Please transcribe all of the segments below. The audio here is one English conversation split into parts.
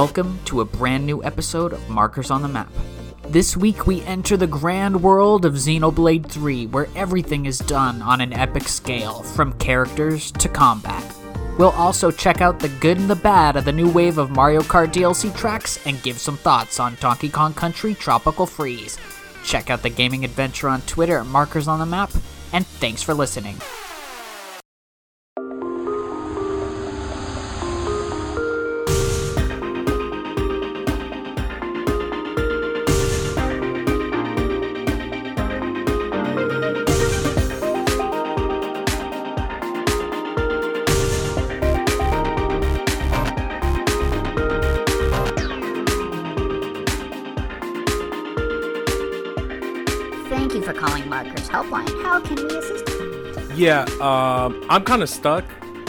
Welcome to a brand new episode of Markers on the Map. This week we enter the grand world of Xenoblade 3, where everything is done on an epic scale, from characters to combat. We'll also check out the good and the bad of the new wave of Mario Kart DLC tracks and give some thoughts on Donkey Kong Country Tropical Freeze. Check out the gaming adventure on Twitter at Markers on the Map, and thanks for listening. Yeah, um, I'm kind of stuck.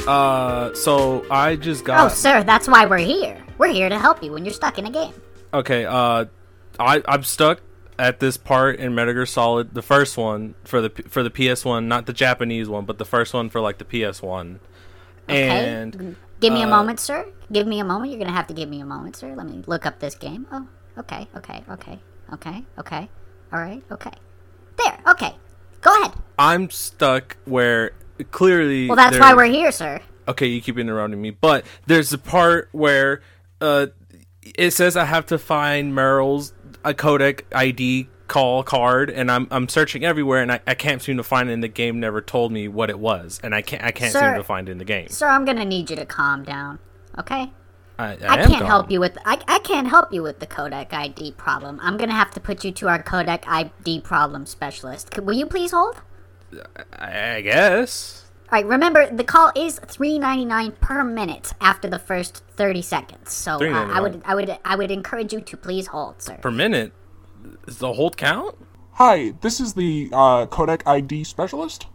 Uh, so I just got. Oh, sir, that's why we're here. We're here to help you when you're stuck in a game. okay. Uh, I I'm stuck at this part in Metal Gear Solid, the first one for the for the PS1, not the Japanese one, but the first one for like the PS1. Okay. And Give me a uh, moment, sir. Give me a moment. You're gonna have to give me a moment, sir. Let me look up this game. Oh, okay, okay, okay, okay, okay. All right, okay. There. Okay. Go ahead. I'm stuck where clearly. Well, that's why we're here, sir. okay, you keep interrupting me, but there's a part where uh, it says I have to find Meryl's a codec ID call card, and I'm I'm searching everywhere, and I, I can't seem to find it. And the game never told me what it was, and I can't I can't Sir. seem to find it in the game. Sir, I'm gonna need you to calm down. Okay. I, I am can't help you with I, I can't help you with the codec ID problem. I'm gonna have to put you to our codec ID problem specialist. C- Will you please hold? I, I guess. All right. Remember, the call is three ninety nine per minute after the first thirty seconds. So uh, I would I would I would encourage you to please hold, sir. Per minute, is the hold count? Hi, this is the uh, codec ID specialist.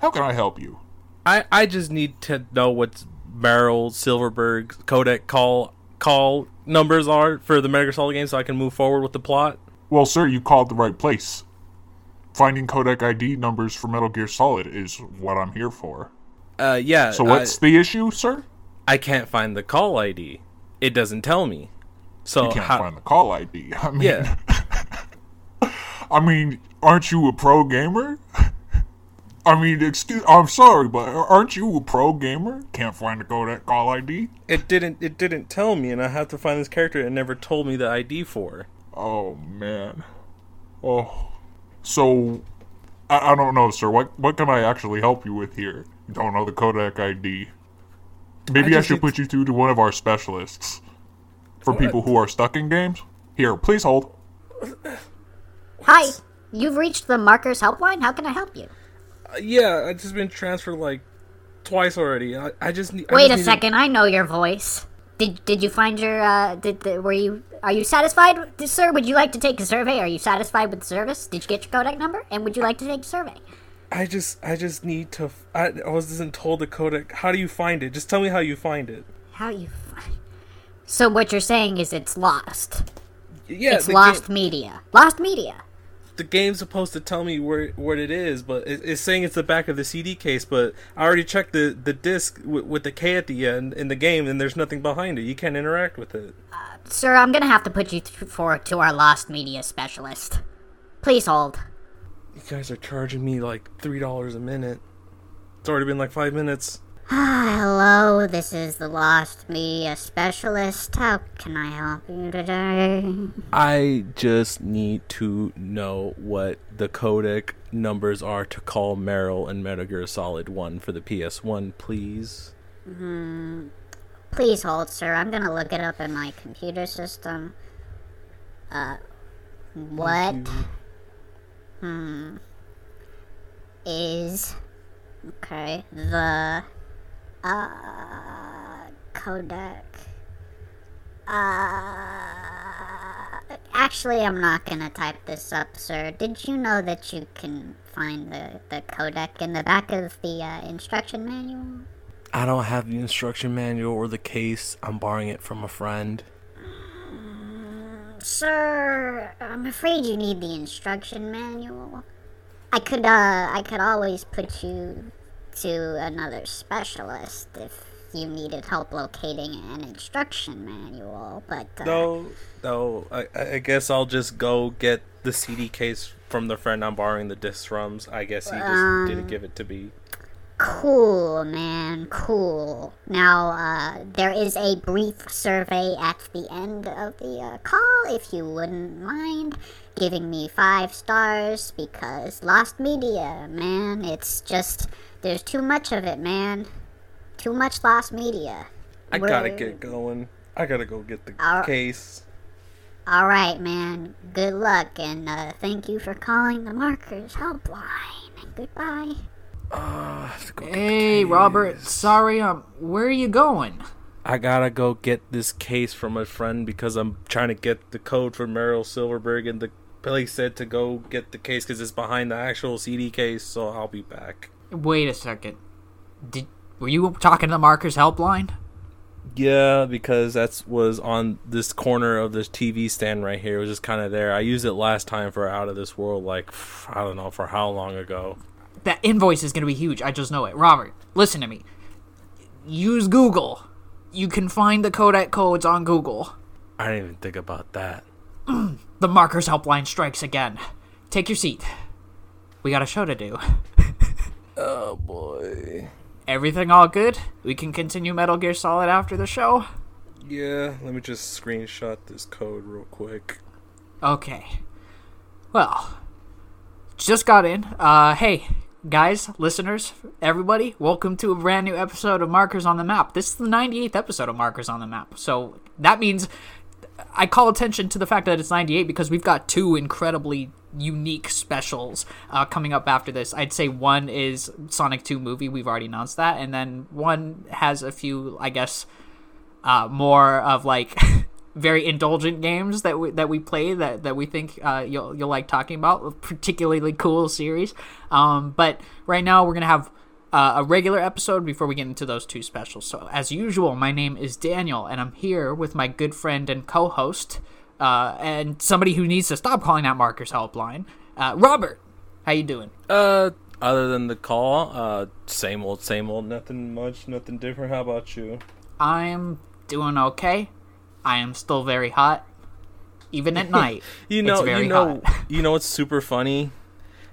How can I help you? I I just need to know what Meryl Silverburgh's codec call call numbers are for the Metal Gear Solid game, so I can move forward with the plot. Well, sir, you called the right place. Finding codec ID numbers for Metal Gear Solid is what I'm here for. Uh, yeah. So what's the issue, sir? I can't find the call ID. It doesn't tell me. So You can't how, find the call ID. I mean, yeah, I mean, aren't you a pro gamer? I mean, excuse, I'm sorry, but aren't you a pro gamer? Can't find the codec call ID? it didn't. It didn't tell me, and I have to find this character. It never told me the ID for. Oh man. Oh. So I, I don't know, sir. What what can I actually help you with here? You don't know the codec ID. Maybe I, just should put you through to one of our specialists. For uh, people who are stuck in games. Here, please hold. Hi, you've reached the Markers Helpline. How can I help you? Yeah, I've just been transferred like twice already. I, I just need. I Wait just a need to- second. I know your voice. Did did you find your uh? Did the, were you are you satisfied, with this, sir? Would you like to take a survey? Are you satisfied with the service? Did you get your codec number? And would you like to take a survey? I just. I just need to. I wasn't told the codec. How do you find it? Just tell me how you find it. How you? Find... So what you're saying is it's lost. Yeah, it's lost Game, media. Lost media. The game's supposed to tell me where what it is, but it, it's saying it's the back of the CD case. But I already checked the the disc with, with the K at the end in the game, and there's nothing behind it. You can't interact with it. Uh, sir, I'm gonna have to put you th- for to our lost media specialist. Please hold. You guys are charging me like three dollars a minute. It's already been like five minutes. Ah, hello, this is the Lost Media Specialist. How can I help you today? I just need to know what the codec numbers are to call Meryl and Metal Gear Solid 1 for the PS1, please. Please hold, sir. I'm gonna look it up in my computer system. Uh, what? Hmm. Is okay the uh codec. Uh, actually, I'm not gonna type this up, sir. Did you know that you can find the the codec in the back of the uh, instruction manual? I don't have the instruction manual or the case. I'm borrowing it from a friend. Sir, I'm afraid you need the instruction manual. I could, uh, I could always put you to another specialist if you needed help locating an instruction manual, but uh, No, no. I, I guess I'll just go get the CD case from the friend I'm borrowing the discs from. I guess he just didn't give it to me. Cool, man, cool. Now, uh, there is a brief survey at the end of the uh, call, if you wouldn't mind giving me five stars, because Lost Media, man, it's just, there's too much of it, man. Too much Lost Media. I gotta get going. I gotta go get the All- case. Alright, man, good luck, and uh, thank you for calling the Markers Helpline. Goodbye. Uh, I have to go Hey. Robert. Sorry, um, where are you going? I gotta go get this case from a friend because I'm trying to get the code for Meryl Silverburgh, and the police said to go get the case because it's behind the actual CD case. So I'll be back. Wait a second. Did were you talking to the Markers helpline? Yeah, because that's was on this corner of this TV stand right here. It was just kind of there. I used it last time for Out of This World, like I don't know for how long ago. That invoice is going to be huge. I just know it. Robert, listen to me. Use Google. You can find the codec codes on Google. I didn't even think about that. The Markers helpline strikes again. Take your seat. We got a show to do. Oh boy. Everything all good? We can continue Metal Gear Solid after the show? Yeah, let me just screenshot this code real quick. Okay. Well, just got in. Uh, hey, guys, listeners, everybody, welcome to a brand new episode of Markers on the Map. This is the 98th episode of Markers on the Map. So that means I call attention to the fact that it's 98 because we've got two incredibly unique specials uh, coming up after this. I'd say one is Sonic 2 movie, we've already announced that, and then one has a few, I guess, uh, more of like very indulgent games that we that we play that that we think uh, you'll you'll like talking about. Particularly cool series. Um, but right now we're gonna have. Uh, a regular episode before we get into those two specials. So, as usual, my name is Daniel, and I'm here with my good friend and co-host, uh, and somebody who needs to stop calling that Markers Helpline, uh, Robert. How you doing? Uh, other than the call, uh, same old, same old. Nothing much, nothing different. How about you? I'm doing okay. I am still very hot, even at night. You know, it's you know, you know what's super funny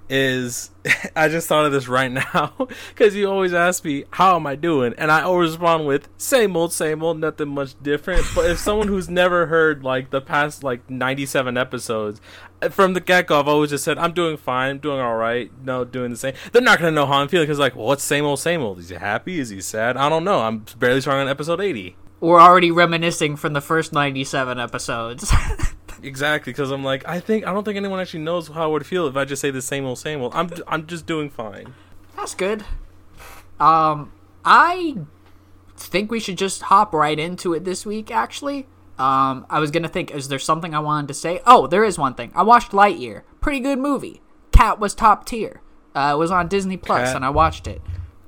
is I just thought of this right now because you always ask me how am I doing, and I always respond with same old, same old, nothing much different. But if someone who's never heard like the past like ninety-seven episodes uh, from the get-go, I've always just said I'm doing fine, I'm doing all right, no, doing the same. They're not gonna know how I'm feeling because like, well, what's same old, same old? Is he happy? Is he sad? I don't know. I'm barely starting on episode eighty. We're already reminiscing from the first 97 episodes. Exactly, because I'm like, I think I don't think anyone actually knows how I would feel if I just say the same old, same old. I'm I'm just doing fine. That's good. Um, I think we should just hop right into it this week, actually. Um, I was gonna think, is there something I wanted to say? Oh, there is one thing. I watched Lightyear. Pretty good movie. Cat was top tier. Uh, it was on Disney and I watched it.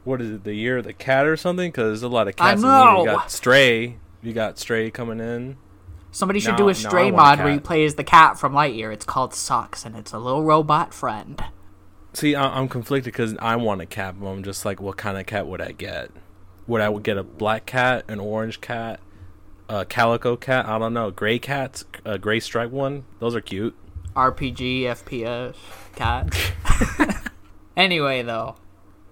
What is it? The year of the cat or something? Because a lot of I cats in the year. know. You got Stray. You got Stray coming in. Somebody should No, do a a stray a mod where you play as the cat from Lightyear. It's called Sox, and it's a little robot friend. See, I- I'm conflicted because I want a cat, but I'm just like, what kind of cat would I get? Would I get a black cat, an orange cat, a calico cat? I don't know. Gray cats, a gray striped one. Those are cute. RPG, FPS, cat. anyway, though,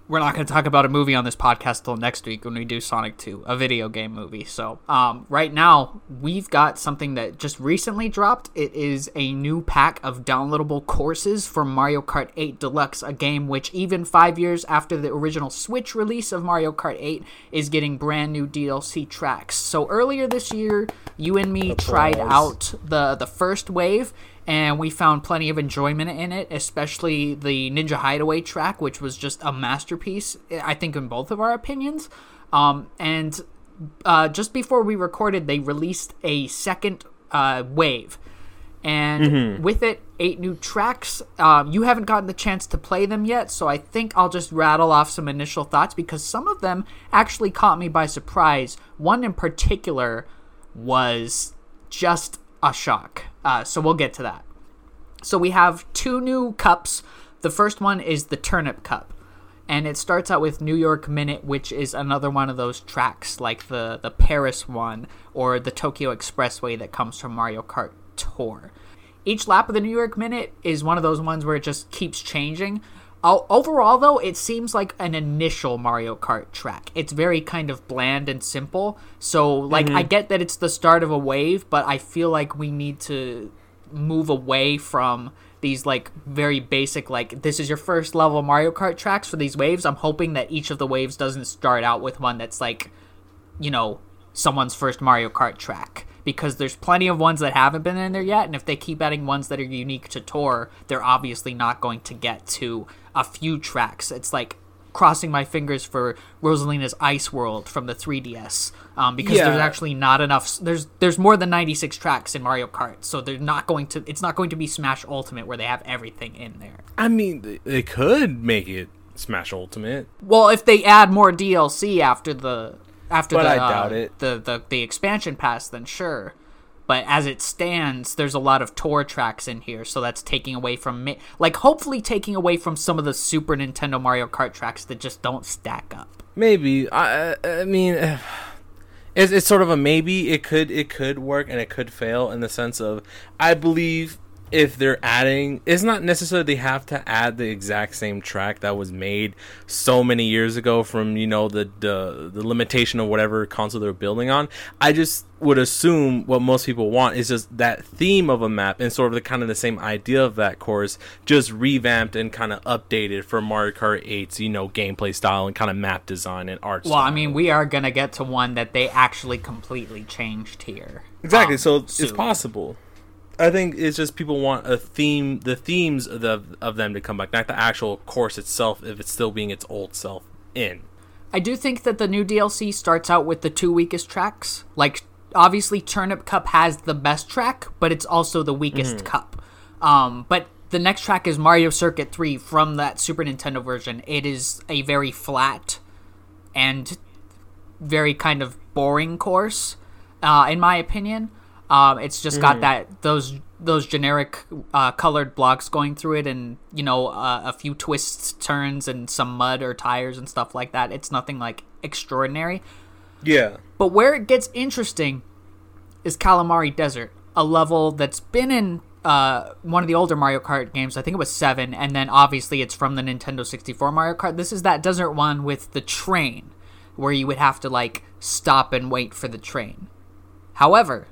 we're not going to talk about a movie on this podcast till next week when we do Sonic 2, a video game movie. So, um, right now, we've got something that just recently dropped. It is a new pack of downloadable courses for Mario Kart 8 Deluxe, a game which, even five years after the original Switch release of Mario Kart 8, is getting brand new DLC tracks. So, earlier this year, you and me tried out the the first wave and we found plenty of enjoyment in it especially the ninja hideaway track which was just a masterpiece i think in both of our opinions. Um, and uh, just before we recorded they released a second uh, wave. And with it eight new tracks. Um, you haven't gotten the chance to play them yet so i think i'll just rattle off some initial thoughts because some of them actually caught me by surprise. One in particular was just a shock. Uh, so we'll get to that. So we have two new cups. The first one is the turnip cup. and it starts out with New York Minute, which is another one of those tracks like the the Paris one or the Tokyo Expressway that comes from Mario Kart Tour. Each lap of the New York Minute is one of those ones where it just keeps changing. Overall, though, it seems like an initial Mario Kart track. It's very kind of bland and simple. So, like, I mm-hmm. get that it's the start of a wave, but I feel like we need to move away from these like very basic like this is your first level Mario Kart tracks for these waves. I'm hoping that each of the waves doesn't start out with one that's like you know someone's first Mario Kart track because there's plenty of ones that haven't been in there yet and if they keep adding ones that are unique to tour, they're obviously not going to get to a few tracks. It's like crossing my fingers for Rosalina's Ice World from the 3DS um, because there's actually not enough. There's there's more than 96 tracks in Mario Kart, so they're not going to. It's not going to be Smash Ultimate where they have everything in there. I mean, they could make it Smash Ultimate. Well, if they add more DLC after the after But the I uh, it. the the the expansion pass, then sure. But as it stands, there's a lot of tour tracks in here, so that's taking away from me. Like, hopefully, taking away from some of the Super Nintendo Mario Kart tracks that just don't stack up. Maybe. I I I mean, it's it's sort of a maybe. It could it could work and it could fail in the sense of I believe if they're adding, it's not necessarily they have to add the exact same track that was made so many years ago from you know the the the limitation of whatever console they're building on. I just would assume what most people want is just that theme of a map and sort of the kind of the same idea of that course, just revamped and kind of updated for Mario Kart 8's you know gameplay style and kind of map design and art. Well, I mean, we are gonna get to one that they actually completely changed here. Exactly. um, so it's soon. possible. I think it's just people want a theme, the themes of, the, of them to come back, not the actual course itself, if it's still being its old self in. I do think that the new DLC starts out with the two weakest tracks. Like, obviously, Turnip Cup has the best track, but it's also the weakest cup. Um, but the next track is Mario Circuit 3 from that Super Nintendo version. It is a very flat and very kind of boring course, uh, in my opinion. Um, it's just got that those those generic uh, colored blocks going through it, and you know uh, a few twists, turns, and some mud or tires and stuff like that. It's nothing like extraordinary. Yeah. But where it gets interesting is Kalimari Desert, a level that's been in uh, one of the older Mario Kart games. I think it was seven, and then obviously it's from the Nintendo 64 Mario Kart. This is that desert one with the train, where you would have to like stop and wait for the train. However,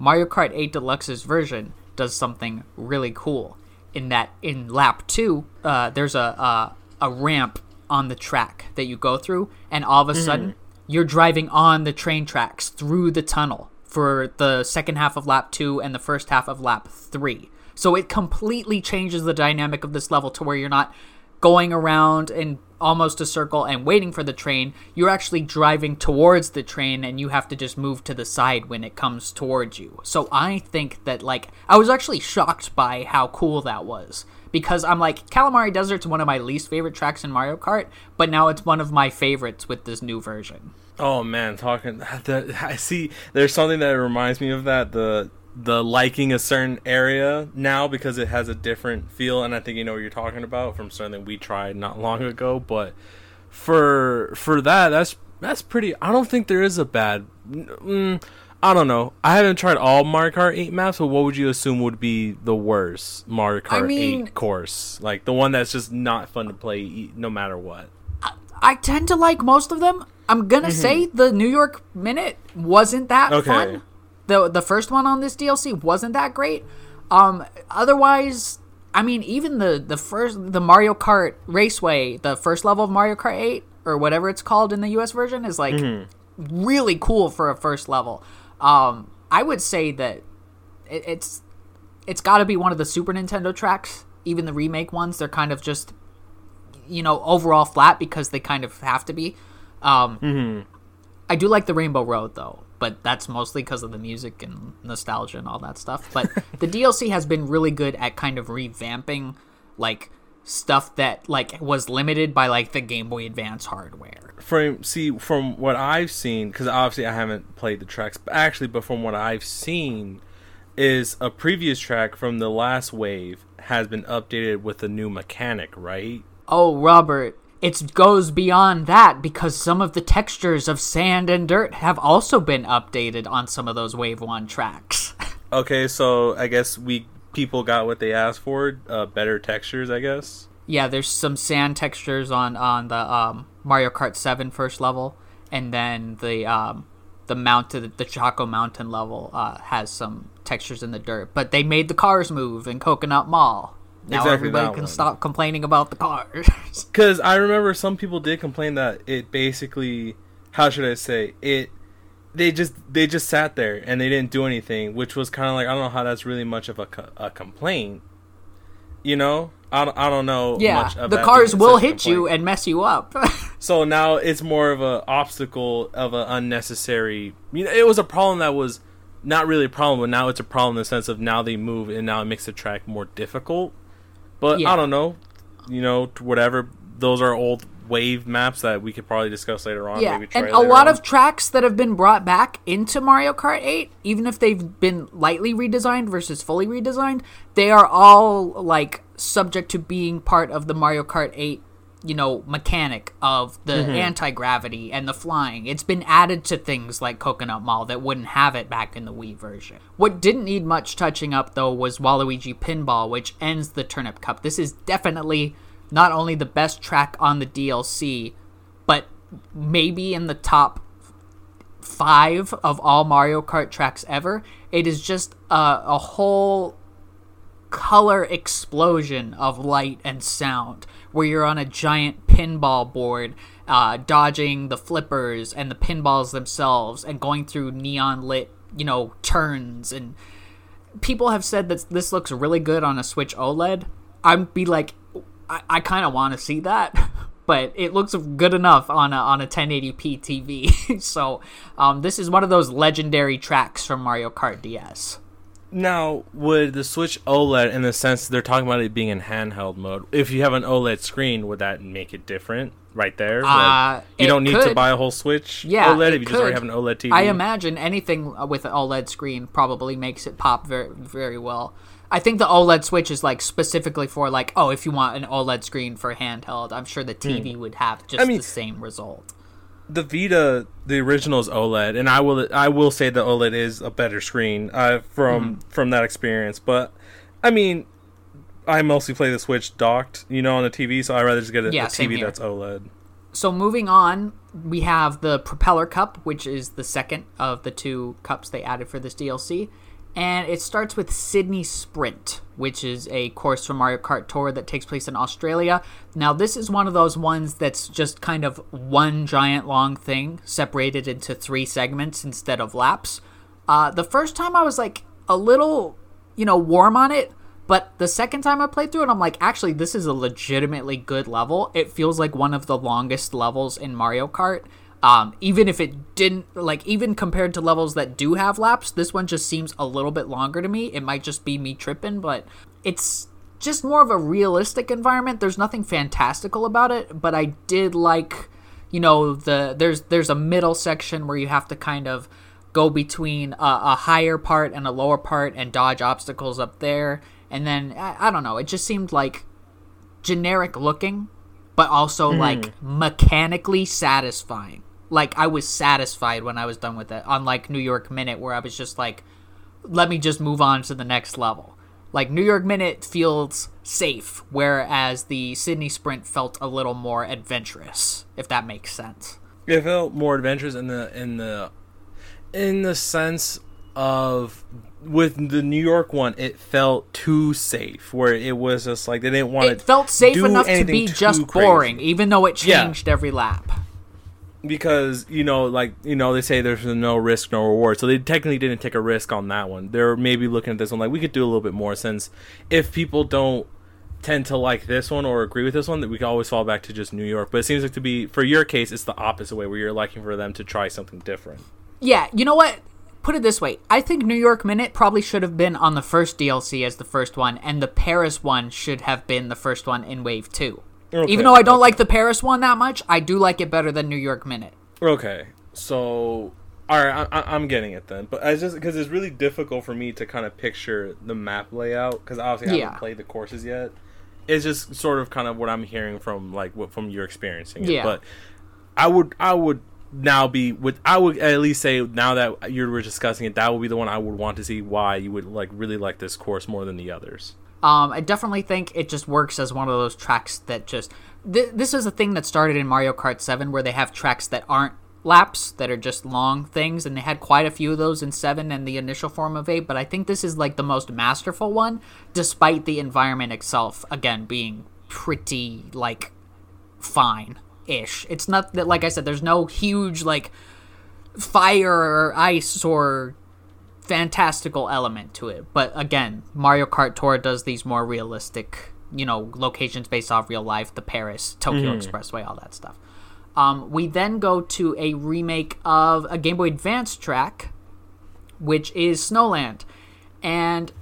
Mario Kart 8 Deluxe's version does something really cool in that in lap 2 uh, there's a, a a ramp on the track that you go through and all of a sudden you're driving on the train tracks through the tunnel for the second half of lap 2 and the first half of lap 3 so it completely changes the dynamic of this level to where you're not going around in almost a circle and waiting for the train. You're actually driving towards the train and you have to just move to the side when it comes towards you. So I think that, like, I was actually shocked by how cool that was. Because I'm like, Kalimari Desert's one of my least favorite tracks in Mario Kart, but now it's one of my favorites with this new version. Oh man, talking. I see. There's something that reminds me of that. The the liking a certain area now because it has a different feel, and I think you know what you're talking about from something we tried not long ago. But for for that, that's that's pretty. I don't think there is a bad. Mm, I don't know. I haven't tried all Mario Kart 8 maps, but what would you assume would be the worst Mario Kart mean- 8 course? Like the one that's just not fun to play no matter what. I tend to like most of them. I'm gonna say the New York Minute wasn't that Okay. fun. The the first one on this DLC wasn't that great. Um, otherwise, I mean, even the the first the Mario Kart Raceway, the first level of Mario Kart 8 or whatever it's called in the US version, is like really cool for a first level. Um, I would say that it, it's it's got to be one of the Super Nintendo tracks. Even the remake ones, they're kind of just you know overall flat because they kind of have to be. Um, I do like the Rainbow Road though, but that's mostly because of the music and nostalgia and all that stuff. But the DLC has been really good at kind of revamping like stuff that like was limited by like the Game Boy Advance hardware. from see from what I've seen, because obviously I haven't played the tracks, but actually, but from what I've seen, is a previous track from the last wave has been updated with a new mechanic, right? Oh, Robert, it goes beyond that because some of the textures of sand and dirt have also been updated on some of those Wave 1 tracks. Okay, so I guess we people got what they asked for, uh, better textures, I guess. yeah, there's some sand textures on on the um, Mario Kart 7 first level, and then the um, the mountain, the Choco Mountain level uh, has some textures in the dirt. But they made the cars move in Coconut Mall. Now Exactly everybody can one. stop complaining about the cars. Because I remember some people did complain that it basically, how should I say it? They just they just sat there and they didn't do anything, which was kind of like I don't know how that's really much of a, a complaint. You know, I don't, I don't know. yeah, much of the cars will hit you and mess you up. So now it's more of a obstacle of an unnecessary. You know, it was a problem that was not really a problem, but now it's a problem in the sense of now they move and now it makes the track more difficult. But Yeah. I don't know, you know, whatever. Those are old wave maps that we could probably discuss later on. yeah, maybe try and a lot on. of tracks that have been brought back into Mario Kart 8, even if they've been lightly redesigned versus fully redesigned, they are all like subject to being part of the Mario Kart 8, you know, mechanic of the Mm-hmm. anti-gravity and the flying. It's been added to things like Coconut Mall that wouldn't have it back in the Wii version. What didn't need much touching up though was Waluigi Pinball, which ends the Turnip Cup. This is definitely not only the best track on the DLC, but maybe in the top five of all Mario Kart tracks ever. It is just a, a whole color explosion of light and sound where you're on a giant pinball board uh, dodging the flippers and the pinballs themselves and going through neon lit you know turns. And people have said that this looks really good on a switch oled. I'd be like i, I kind of want to see that but it looks good enough on a, on a 1080p tv so um, this is one of those legendary tracks from mario kart ds Now, would the Switch OLED, in the sense they're talking about it being in handheld mode, if you have an OLED screen, would that make it different right there? Uh, Like, you don't need to buy a whole Switch Yeah, OLED if you just already have an OLED TV. I imagine anything with an OLED screen probably makes it pop very very well. I think the OLED Switch is like specifically for like oh if you want an OLED screen for handheld, I'm sure the TV would have just. I mean- the same result. The Vita, the original is OLED, and I will I will say the OLED is a better screen uh, from Mm-hmm. from that experience. But I mean, I mostly play the Switch docked, you know, on the TV, so I rather just get a, Yeah, a TV that's OLED. So moving on, we have the Propeller Cup, which is the second of the two cups they added for this DLC. And it starts with Sydney Sprint, which is a course from Mario Kart Tour that takes place in Australia. Now, this is one of those ones that's just kind of one giant long thing separated into three segments instead of laps. Uh, the first time I was like a little, you know, warm on it, but the second time I played through it, I'm like, actually, this is a legitimately good level. It feels like one of the longest levels in Mario Kart. Um, even if it didn't, like, even compared to levels that do have laps, this one just seems a little bit longer to me. It might just be me tripping, but it's just more of a realistic environment. There's nothing fantastical about it, but I did like, you know, the there's there's a middle section where you have to kind of go between a, a higher part and a lower part and dodge obstacles up there. And then I, I don't know, it just seemed like generic looking, but also like mechanically satisfying. Like I was satisfied when I was done with it. Unlike New York Minute, where I was just like, let me just move on to the next level. Like New York Minute feels safe, whereas the Sydney Sprint felt a little more adventurous, if that makes sense. It felt more adventurous in the in the in the sense of with the New York one, it felt too safe. Where it was just like they didn't want It to. felt safe enough to be just crazy. boring, even though it Yeah. changed every lap. Because you know like you know they say there's no risk no reward so they technically didn't take a risk on that one they're maybe looking at this one like we could do a little bit more since if people don't tend to like this one or agree with this one that we can always fall back to just new york but it seems like to be for your case it's the opposite way where you're liking for them to try something different Yeah, you know what? Put it this way. I think New York Minute probably should have been on the first DLC as the first one, and the Paris one should have been the first one in Wave 2. Okay, Even though I don't okay. like the Paris one that much, I do like it better than New York Minute. okay so all right I, i'm getting it then but i just because it's really difficult for me to kind of picture the map layout because obviously i Yeah. haven't played the courses yet it's just sort of kind of what I'm hearing from like what from your experiencing it. Yeah. But I would I would now be with I would at least say now that you were discussing it, that would be the one I would want to see why you would like really like this course more than the others. Um, I definitely think it just works as one of those tracks that just. Th- this is a thing that started in Mario Kart 7 where they have tracks that aren't laps, that are just long things, and they had quite a few of those in 7 and the initial form of 8, but I think this is like the most masterful one, despite the environment itself, again, being pretty, like, fine ish. It's not that, like I said, there's no huge, like, fire or ice or fantastical element to it. But again, Mario Kart Tour does these more realistic, you know, locations based off real life, the Paris, Tokyo Expressway, all that stuff. Um, we then go to a remake of a Game Boy Advance track, which is Snowland. And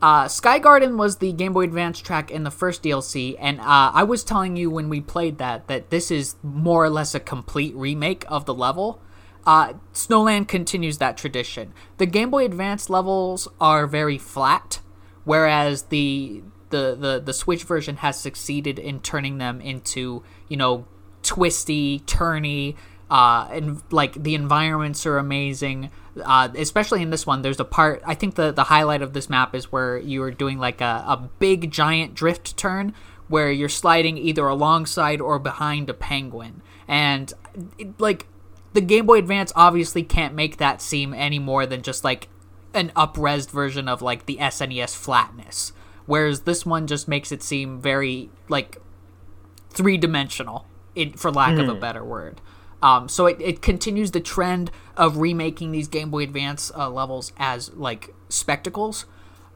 uh, Sky Garden was the Game Boy Advance track in the first DLC, and uh, I was telling you when we played that that this is more or less a complete remake of the level. Uh, Snowland continues that tradition. The Game Boy Advance levels are very flat, whereas the the the, the Switch version has succeeded in turning them into you know twisty, turny, uh, and like the environments are amazing. Uh, especially in this one, there's a part. I think the the highlight of this map is where you are doing like a, a big giant drift turn where you're sliding either alongside or behind a penguin, and it, like the Game Boy Advance obviously can't make that seem any more than just like an upresed version of like the SNES flatness. Whereas this one just makes it seem very like three dimensional, in for lack of a better word. Um, so it, it continues the trend of remaking these Game Boy Advance uh, levels as like spectacles,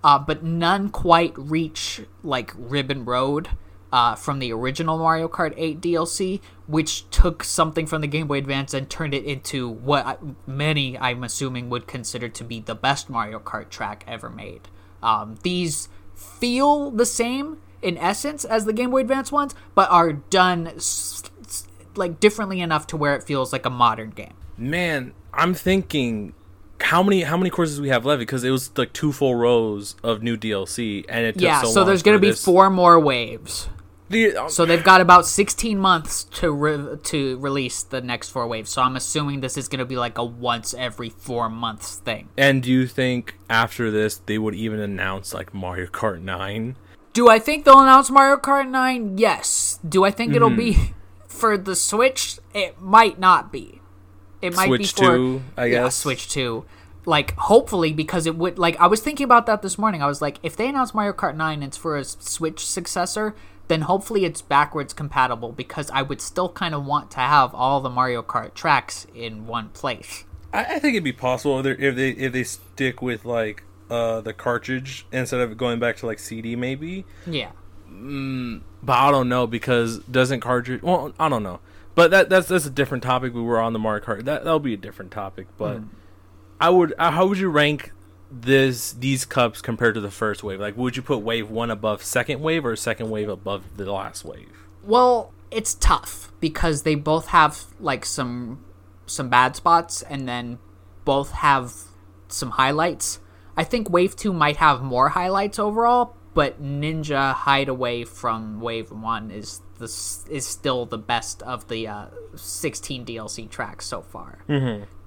uh, but none quite reach like Ribbon Road uh, from the original Mario Kart 8 DLC, which took something from the Game Boy Advance and turned it into what I, many, I'm assuming, would consider to be the best Mario Kart track ever made. Um, these feel the same in essence as the Game Boy Advance ones, but are done s- s- like differently enough to where it feels like a modern game. Man, I'm thinking how many how many courses we have left because it was like two full rows of new DLC and it took Yeah, so, so, there's going going to to be four more waves. The, um, So they've got about 16 months to re- to release the next four waves. So I'm assuming this is going to be like a once every 4 months thing. and do you think after this they would even announce like Mario Kart 9? Do I think they'll announce Mario Kart 9? Yes. Do I think it'll be Mm-hmm. for the Switch? It might not be. It might be Switch for 2, I yeah, guess. Switch 2. Like hopefully because it would like I was thinking about that this morning. I was like if they announce Mario Kart 9 and it's for a Switch successor, then hopefully it's backwards compatible because I would still kind of want to have all the Mario Kart tracks in one place. I, I think it'd be possible if, if they if they stick with like uh the cartridge instead of going back to like CD maybe. Yeah. But I don't know because doesn't cartridge? Well, I don't know. But that that's that's a different topic. We were on the Mario Kart. That that'll be a different topic. But I would. Uh, how would you rank this these cups compared to the first wave? Like, would you put wave one above second wave or second wave above the last wave? Well, it's tough because they both have like some some bad spots and then both have some highlights. I think Wave 2 might have more highlights overall, but Ninja Hideaway from Wave 1 is the is still the best of the uh, 16 DLC tracks so far.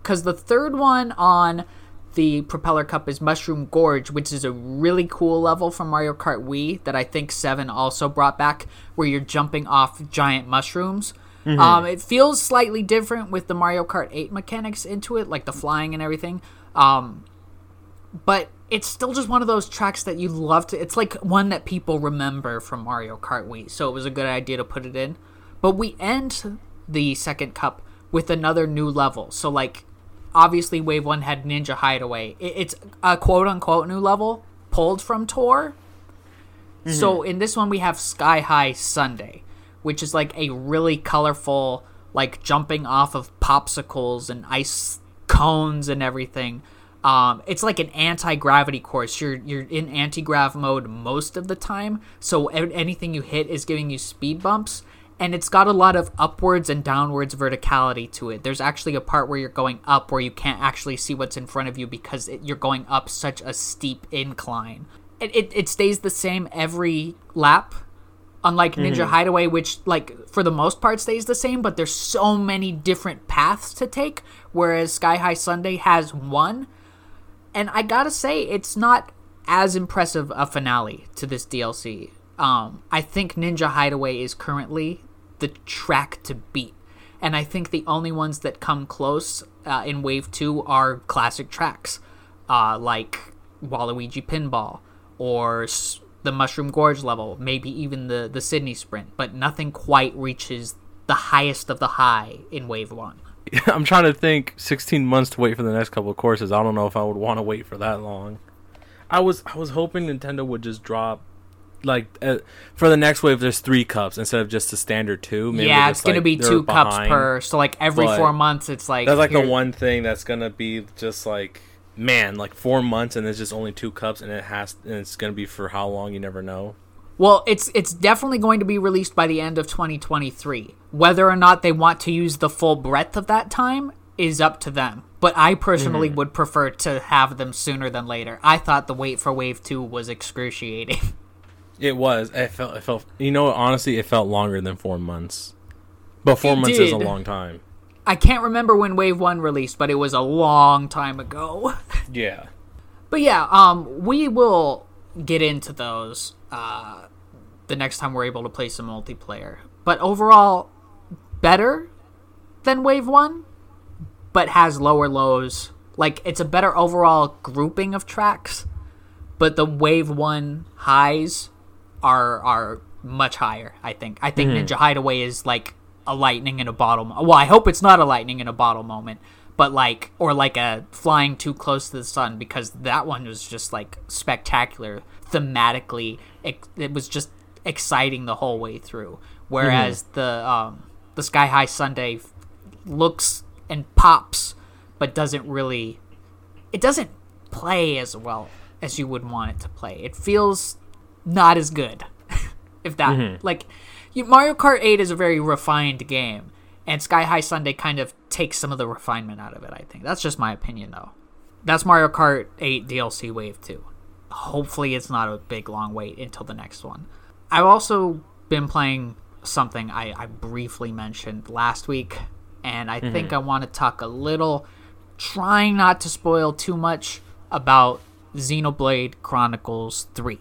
Cuz the third one on the Propeller Cup is Mushroom Gorge, which is a really cool level from Mario Kart Wii that I think 7 also brought back, where you're jumping off giant mushrooms. Um, it feels slightly different with the Mario Kart 8 mechanics into it, like the flying and everything. Um, but it's still just one of those tracks that you love to. It's like one that people remember from Mario Kart Wii, so it was a good idea to put it in. But we end the second cup with another new level. So, like, obviously, Wave 1 had Ninja Hideaway. It- It's a quote unquote new level pulled from Tour. So, in this one, we have Sky High Sundae, which is like a really colorful, like jumping off of popsicles and ice cones and everything. Um, it's like an anti-gravity course. You're you're in anti-grav mode most of the time, so anything you hit is giving you speed bumps, and it's got a lot of upwards and downwards verticality to it. There's actually a part where you're going up where you can't actually see what's in front of you because it, you're going up such a steep incline. It, it, it stays the same every lap, Unlike Ninja Hideaway, which like for the most part stays the same, but there's so many different paths to take. Whereas Sky High Sundae has one, and I gotta say it's not as impressive a finale to this DLC. Um, I think Ninja Hideaway is currently the track to beat, and I think the only ones that come close uh, in Wave Two are classic tracks, uh, like Waluigi Pinball or the Mushroom Gorge level, maybe even the the Sydney Sprint, but nothing quite reaches the highest of the high in Wave One. I'm trying to think. 16 months to wait for the next couple of courses. I don't know if I would want to wait for that long. I was I was hoping Nintendo would just drop like uh, for the next wave. There's three cups instead of just the standard two. Maybe yeah, it's just, gonna like, be two cups behind. per. So like every but four months, it's like That's like the one thing that's gonna be just like man, like four months and there's just only two cups and it has and it's gonna be for how long you never know. Well, it's it's definitely going to be released by the end of 2023. Whether or not they want to use the full breadth of that time is up to them. But I personally Mm-hmm. would prefer to have them sooner than later. I thought the wait for Wave 2 was excruciating. It was. It felt. It felt. You know, honestly, it felt longer than four months. But four It months is a long time. I can't remember when Wave 1 released, but it was a long time ago. Yeah. But yeah, um, we will get into those uh, the next time we're able to play some multiplayer. But overall, better than Wave One, but has lower lows. Like it's a better overall grouping of tracks, but the Wave One highs are are much higher. I think. I think Ninja Hideaway is like a lightning in a bottle. mo- Well, I hope it's not a lightning in a bottle moment, but like or like a flying too close to the sun because that one was just like spectacular thematically. It, it was just exciting the whole way through. Whereas the um, the Sky High Sundae f- looks and pops, but doesn't really. It doesn't play as well as you would want it to play. It feels not as good. if that mm-hmm. like you, Mario Kart 8 is a very refined game and Sky High Sundae kind of takes some of the refinement out of it, I think. That's just my opinion though. That's Mario Kart 8 DLC Wave 2. Hopefully it's not a big long wait until the next one. I've also been playing something I, I briefly mentioned last week and I think mm-hmm. I want to talk a little trying not to spoil too much about Xenoblade Chronicles 3.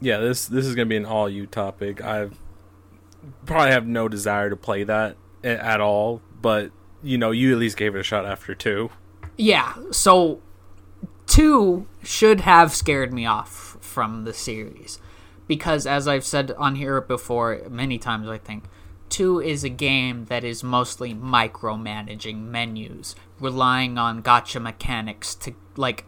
Yeah. This this is gonna be an all you topic. I've probably have no desire to play that at all. But you know, you at least gave it a shot after two. Yeah, so two should have scared me off from the series because, as I've said on here before many times, I think two is a game that is mostly micromanaging menus, relying on gotcha mechanics to like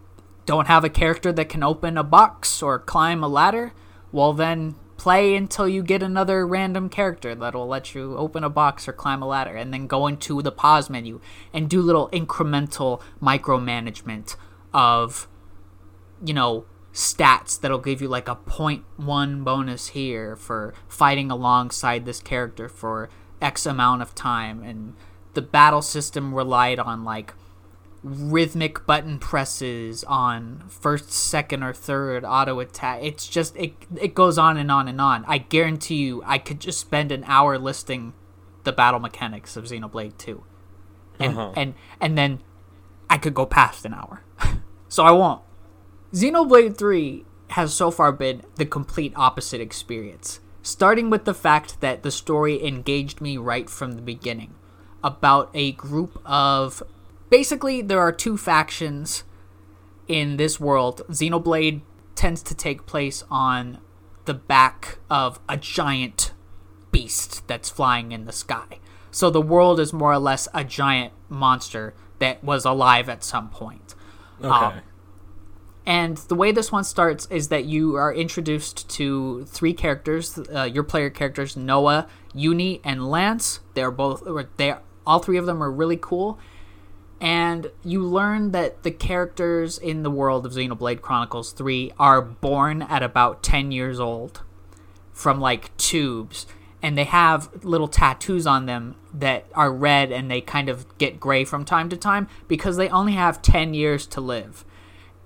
don't have a character that can open a box or climb a ladder. Well, then play until you get another random character that'll let you open a box or climb a ladder, and then go into the pause menu and do little incremental micromanagement of, you know, stats that'll give you like a 0.1 bonus here for fighting alongside this character for X amount of time. And the battle system relied on like rhythmic button presses on first, second, or third auto attack. It's just it it goes on and on and on. I guarantee you, I could just spend an hour listing the battle mechanics of Xenoblade Two, and Uh-huh. and and then I could go past an hour, so I won't. Xenoblade Three has so far been the complete opposite experience. Starting with the fact that the story engaged me right from the beginning about a group of basically there are two factions in this world xenoblade tends to take place on the back of a giant beast that's flying in the sky so the world is more or less a giant monster that was alive at some point Okay. Um, and the way this one starts is that you are introduced to three characters, uh, your player characters, Noah, Eunie, and Lanz. They're both, they, all three of them are really cool. And you learn that the characters in the world of Xenoblade Chronicles 3 are born at about 10 years old from like tubes. And they have little tattoos on them that are red and they kind of get gray from time to time because they only have 10 years to live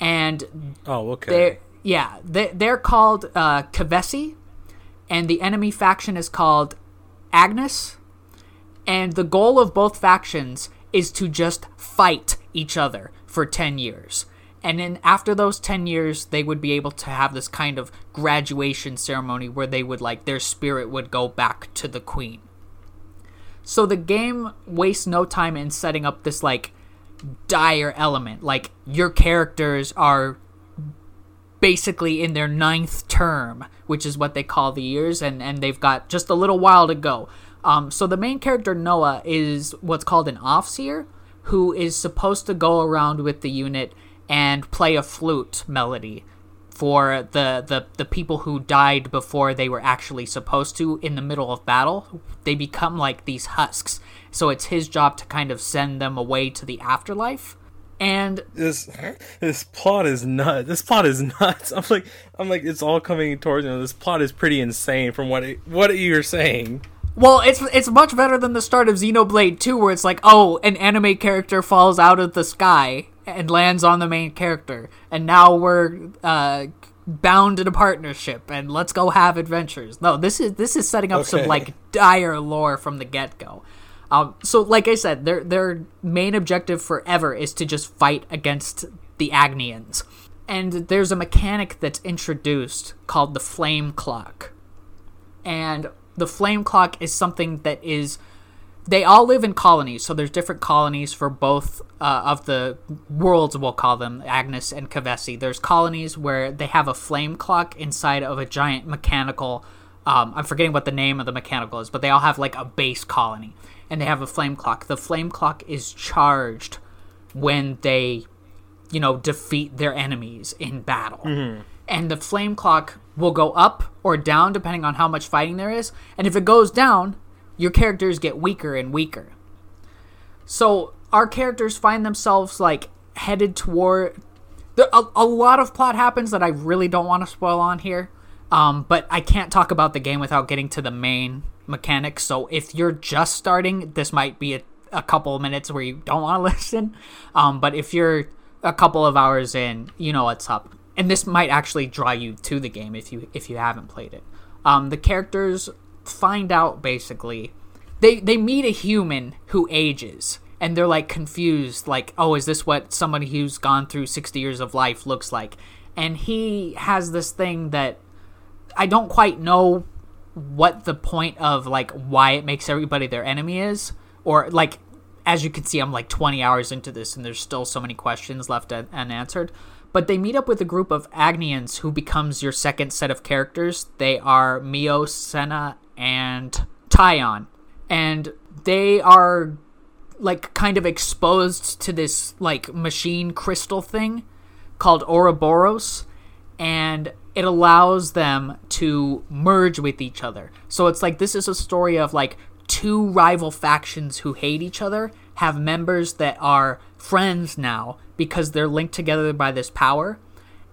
and oh, okay. they're yeah they, they're called uh, Keves, and the enemy faction is called Agnus. And the goal of both factions is to just fight each other for 10 years. And then after those 10 years, they would be able to have this kind of graduation ceremony where they would, like, their spirit would go back to the queen. So the game wastes no time in setting up this, like, dire element. Like, your characters are basically in their ninth term, which is what they call the years, and, and they've got just a little while to go. Um, so the main character, Noah, is what's called an offseer, who is supposed to go around with the unit and play a flute melody for the, the, the people who died before they were actually supposed to in the middle of battle. They become like these husks. So it's his job to kind of send them away to the afterlife. And this this plot is nuts. This plot is nuts. I'm like I'm like it's all coming towards me. This plot is pretty insane from what it, what you're saying. Well, it's it's much better than the start of Xenoblade 2 where it's like, "Oh, an anime character falls out of the sky and lands on the main character, and now we're uh, bound in a partnership and let's go have adventures." No, this is this is setting up some like dire lore from the get-go. Um, so, like I said, their their main objective forever is to just fight against the Agnians, and there's a mechanic that's introduced called the Flame Clock, and the Flame Clock is something that is they all live in colonies, so there's different colonies for both uh, of the worlds. We'll call them Agnus and Kevesi. There's colonies where they have a flame clock inside of a giant mechanical. Um, I'm forgetting what the name of the mechanical is, but they all have like a base colony, and they have a flame clock. The flame clock is charged when they, you know, defeat their enemies in battle. And the flame clock will go up or down depending on how much fighting there is. And if it goes down, your characters get weaker and weaker. So our characters find themselves like headed toward. There, a, a lot of plot happens that I really don't want to spoil on here. Um, but I can't talk about the game without getting to the main mechanics. So if you're just starting, this might be a, a couple minutes where you don't want to listen. Um, but if you're a couple of hours in, you know what's up. And this might actually draw you to the game if you if you haven't played it. Um, the characters find out basically they they meet a human who ages and they're like confused like oh is this what somebody who's gone through 60 years of life looks like and he has this thing that i don't quite know what the point of like why it makes everybody their enemy is or like as you can see i'm like 20 hours into this and there's still so many questions left un- unanswered but they meet up with a group of agnians who becomes your second set of characters they are mio sena and taion and they are like kind of exposed to this like machine crystal thing called Ouroboros and it allows them to merge with each other. So it's like this is a story of like two rival factions who hate each other have members that are friends now because they're linked together by this power.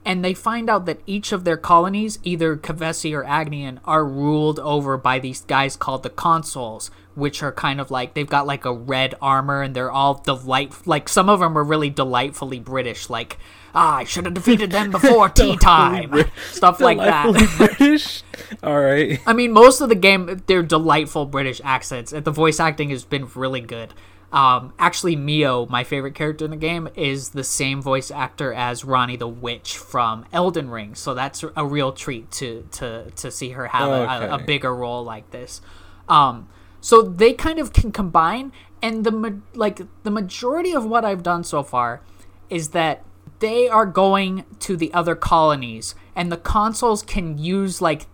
And they find out that each of their colonies, either Kevesi or Agnian, are ruled over by these guys called the consuls, which are kind of like they've got like a red armor and they're all delight like some of them are really delightfully British, like ah, I should have defeated them before tea time, stuff like that. British. All right. I mean, most of the game, they're delightful British accents. and The voice acting has been really good. Um, actually, Mio, my favorite character in the game, is the same voice actor as Ranni the Witch from Elden Ring. So that's a real treat to to to see her have a, a, a bigger role like this. Um, so they kind of can combine, and the like the majority of what I've done so far is that they are going to the other colonies, and the consuls can use like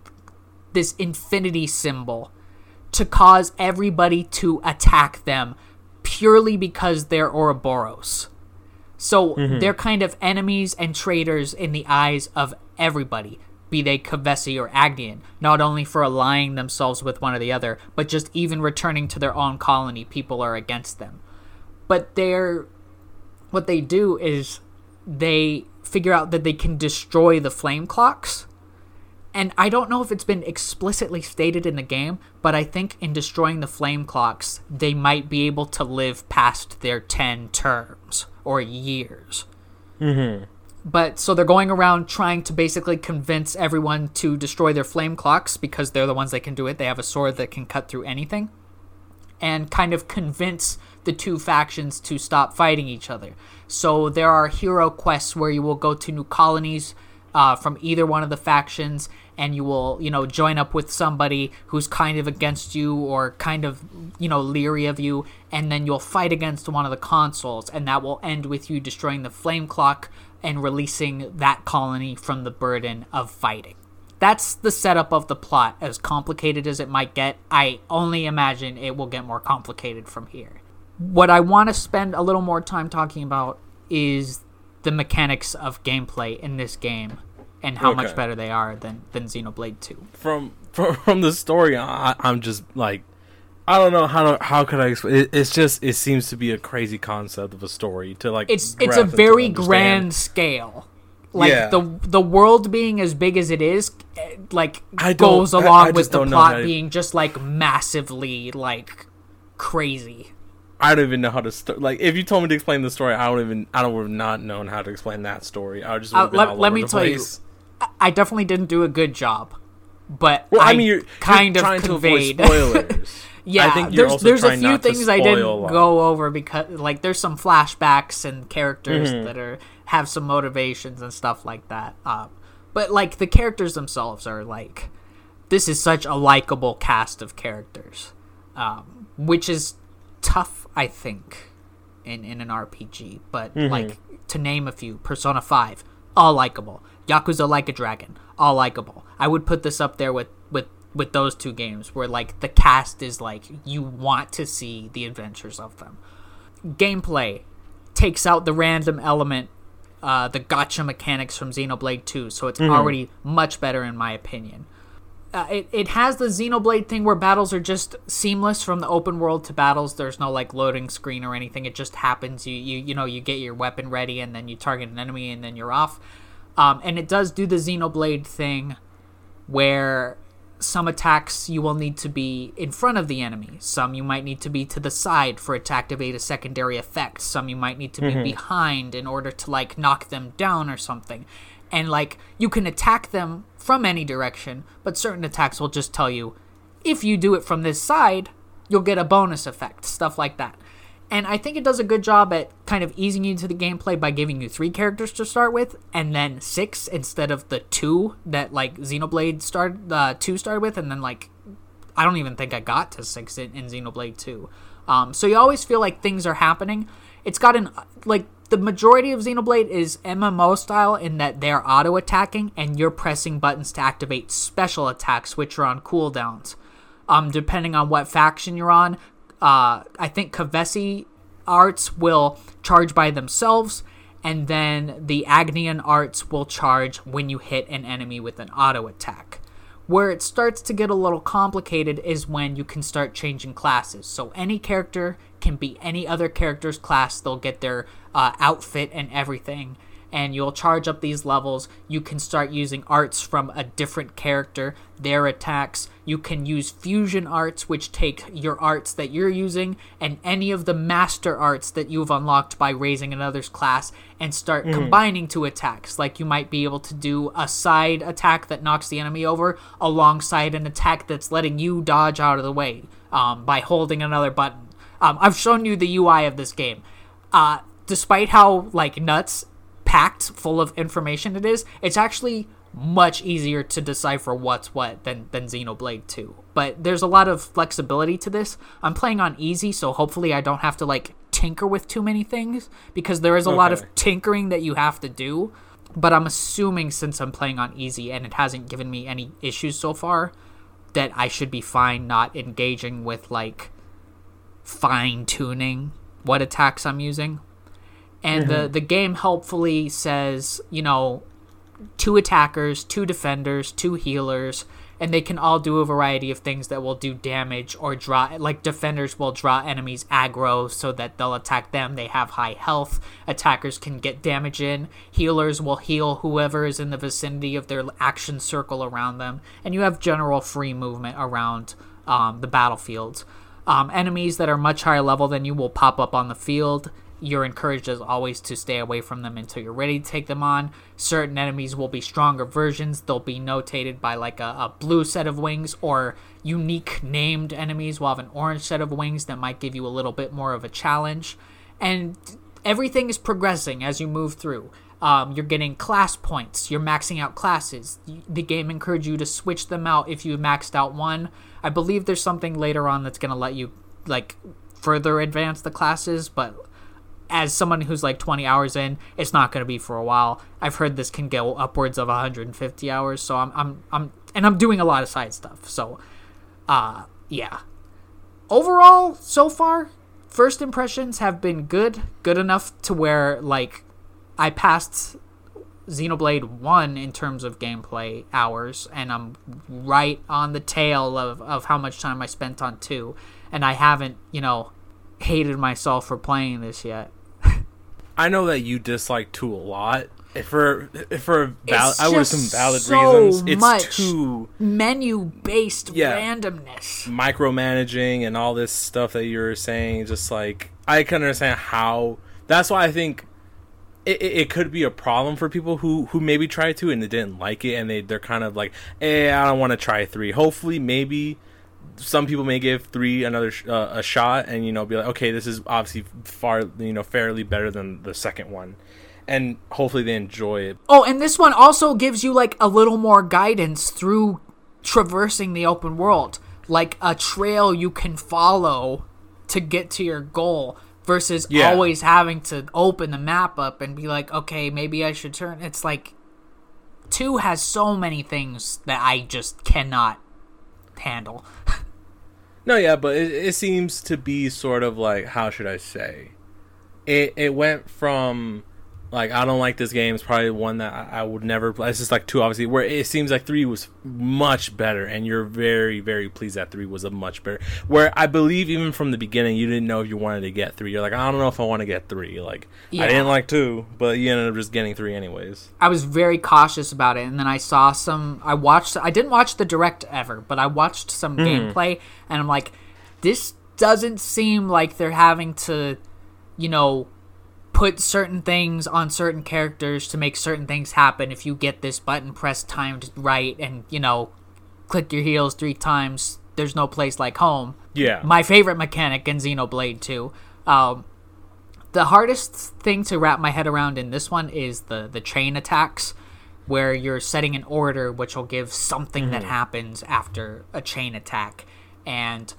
this infinity symbol to cause everybody to attack them purely because they're Ouroboros. So mm-hmm. they're kind of enemies and traitors in the eyes of everybody, be they Kevesi or Agnian, not only for allying themselves with one or the other, but just even returning to their own colony, people are against them. But they're what they do is they figure out that they can destroy the flame clocks and I don't know if it's been explicitly stated in the game, but I think in destroying the flame clocks, they might be able to live past their 10 terms or years. Mm-hmm. but so they're going around trying to basically convince everyone to destroy their flame clocks because they're the ones that can do it. They have a sword that can cut through anything, and kind of convince the two factions to stop fighting each other. So there are hero quests where you will go to new colonies uh, from either one of the factions, and you will, you know, join up with somebody who's kind of against you or kind of, you know, leery of you, and then you'll fight against one of the consuls, and that will end with you destroying the flame clock and releasing that colony from the burden of fighting. That's the setup of the plot, as complicated as it might get. I only imagine it will get more complicated from here. What I want to spend a little more time talking about is the mechanics of gameplay in this game and how much better they are than, than Xenoblade 2. from from, from the story, I, I'm just like, I don't know how to, how could I explain. It, it's just it seems to be a crazy concept of a story to like. It's it's a grasp and to very grand scale. Like Yeah. the the world being as big as it is, eh, like I goes along I with the plot to- being just like massively like crazy. I don't even know how to start. Like, if you told me to explain the story, I don't even. I don't would have not known how to explain that story. I would just. Uh, let- let me tell you, place. I definitely didn't do a good job, but Well, I, I mean, you're kind you're of trying conveyed. spoilers. yeah, I think you're there's there's a few things I didn't lot. go over because like there's some flashbacks and characters Mm-hmm. that are have some motivations and stuff like that. Um, but like the characters themselves are like this is such a likable cast of characters, um, which is tough, I think, in in an RPG. But Mm-hmm. like to name a few, Persona Five, all likable. Yakuza Like a Dragon, all likable. I would put this up there with with with those two games where like the cast is like you want to see the adventures of them. Gameplay takes out the random element, uh, the gotcha mechanics from Xenoblade 2, so it's already much better in my opinion. Uh, it, it has the Xenoblade thing where battles are just seamless from the open world to battles. There's no like loading screen or anything. It just happens. You you you know you get your weapon ready and then you target an enemy and then you're off. Um, and it does do the Xenoblade thing where some attacks you will need to be in front of the enemy. Some you might need to be to the side for it to activate a secondary effect. Some you might need to be behind in order to like knock them down or something. And like you can attack them from any direction, but certain attacks will just tell you if you do it from this side, you'll get a bonus effect, stuff like that. And I think it does a good job at kind of easing you into the gameplay by giving you three characters to start with, and then six instead of the two that like Xenoblade started, uh, two started with, and then like I don't even think I got to six in, in Xenoblade two. Um, so you always feel like things are happening. It's got an like the majority of Xenoblade is MMO style in that they're auto attacking and you're pressing buttons to activate special attacks, which are on cooldowns. Um, depending on what faction you're on, uh, I think Kevesi arts will charge by themselves, and then the Agnian arts will charge when you hit an enemy with an auto attack. Where it starts to get a little complicated is when you can start changing classes. So any character can be any other character's class. They'll get their uh, outfit and everything. And you'll charge up these levels. You can start using arts from a different character, their attacks. You can use fusion arts, which take your arts that you're using and any of the master arts that you've unlocked by raising another's class and start combining two attacks. Like you might be able to do a side attack that knocks the enemy over alongside an attack that's letting you dodge out of the way um, by holding another button. Um, I've shown you the UI of this game. Uh, despite how like nuts packed full of information it is, it's actually much easier to decipher what's what than than Xenoblade 2. But there's a lot of flexibility to this. I'm playing on easy, so hopefully I don't have to like tinker with too many things because there is a lot of tinkering that you have to do. But I'm assuming since I'm playing on easy and it hasn't given me any issues so far that I should be fine not engaging with like fine tuning what attacks I'm using. And the the game helpfully says, you know, two attackers, two defenders, two healers, and they can all do a variety of things that will do damage or draw like defenders will draw enemies aggro so that they'll attack them. They have high health. Attackers can get damage in. Healers will heal whoever is in the vicinity of their action circle around them. And you have general free movement around um, the battlefield. Um, enemies that are much higher level than you will pop up on the field you're encouraged as always to stay away from them until you're ready to take them on. Certain enemies will be stronger versions. They'll be notated by like a, a blue set of wings, or unique named enemies will have an orange set of wings that might give you a little bit more of a challenge. And everything is progressing as you move through. Um, you're getting class points. You're maxing out classes. The game encourages you to switch them out if you maxed out one. I believe there's something later on that's going to let you like further advance the classes, but as someone who's like 20 hours in, it's not going to be for a while. I've heard this can go upwards of 150 hours, so I'm I'm I'm and I'm doing a lot of side stuff. So, uh, yeah. Overall, so far, first impressions have been good, good enough to where like I passed Xenoblade 1 in terms of gameplay hours, and I'm right on the tail of, of how much time I spent on 2. And I haven't, you know, hated myself for playing this yet. I know that you dislike 2 a lot. If for if for val- I would some valid so reasons. It's much too Menu based Yeah. randomness. micromanaging and all this stuff that you're saying. Just like I can understand how. That's why I think it, it, it could be a problem for people who who maybe tried to and they didn't like it and they they're kind of like, eh, I don't want to try three. Hopefully, maybe some people may give three another sh- uh, a shot and you know be like, okay, this is obviously far you know fairly better than the second one, and hopefully they enjoy it. Oh, and this one also gives you like a little more guidance through traversing the open world, like a trail you can follow to get to your goal versus Yeah. always having to open the map up and be like, okay, maybe I should turn. It's like 2 has so many things that I just cannot handle. No, yeah, but it, it seems to be sort of like how should I say? It it went from like I don't like this game. It's probably one that I, I would never play. It's just like two, obviously. Where it seems like three was much better, and you're very very pleased that three was a much better. Where I believe even from the beginning you didn't know if you wanted to get three. You're like I don't know if I want to get three. Like Yeah. I didn't like two, but you ended up just getting three anyways. I was very cautious about it, and then I saw some. I watched. I didn't watch the direct ever, but I watched some mm-hmm. gameplay, and I'm like, this doesn't seem like they're having to, you know, put certain things on certain characters to make certain things happen. If you get this button pressed timed right, and you know, click your heels three times, there's no place like home. Yeah. My favorite mechanic in Xenoblade 2. Um, the hardest thing to wrap my head around in this one is the the chain attacks where you're setting an order which will give something that happens after a chain attack and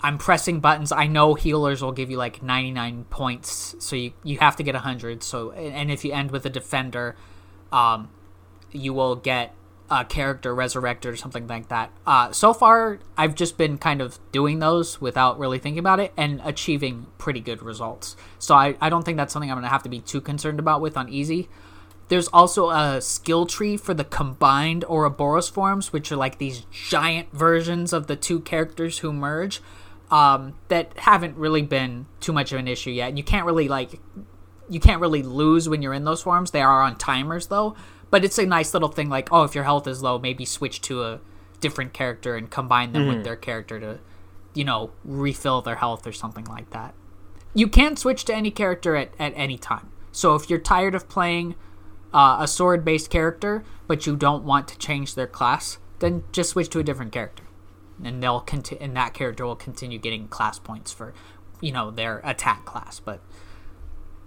I'm pressing buttons. I know healers will give you like 99 points, so you, you have to get 100. So and if you end with a defender, um, you will get a character resurrected or something like that. Uh, so far, I've just been kind of doing those without really thinking about it and achieving pretty good results. So I, I don't think that's something I'm to have to be too concerned about with on easy. There's also a skill tree for the combined Ouroboros forms, which are like these giant versions of the two characters who merge, um, that haven't really been too much of an issue yet. And you can't really like you can't really lose when you're in those forms. They are on timers though, but it's a nice little thing like, oh, if your health is low, maybe switch to a different character and combine them with their character to, you know, refill their health or something like that. You can switch to any character at, at any time. So if you're tired of playing uh, a sword based character, but you don't want to change their class, then just switch to a different character. And they'll conti- and that character will continue getting class points for, you know, their attack class. But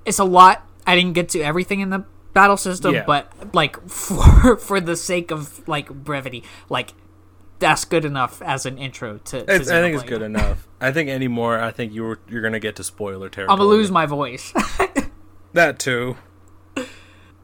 it's a lot. I didn't get to everything in the battle system, Yeah. but like for for the sake of like brevity, like that's good enough as an intro to. to It's, I think it's good enough. I think anymore. I think you were you're gonna get to spoiler territory. I'm gonna lose my voice. that too.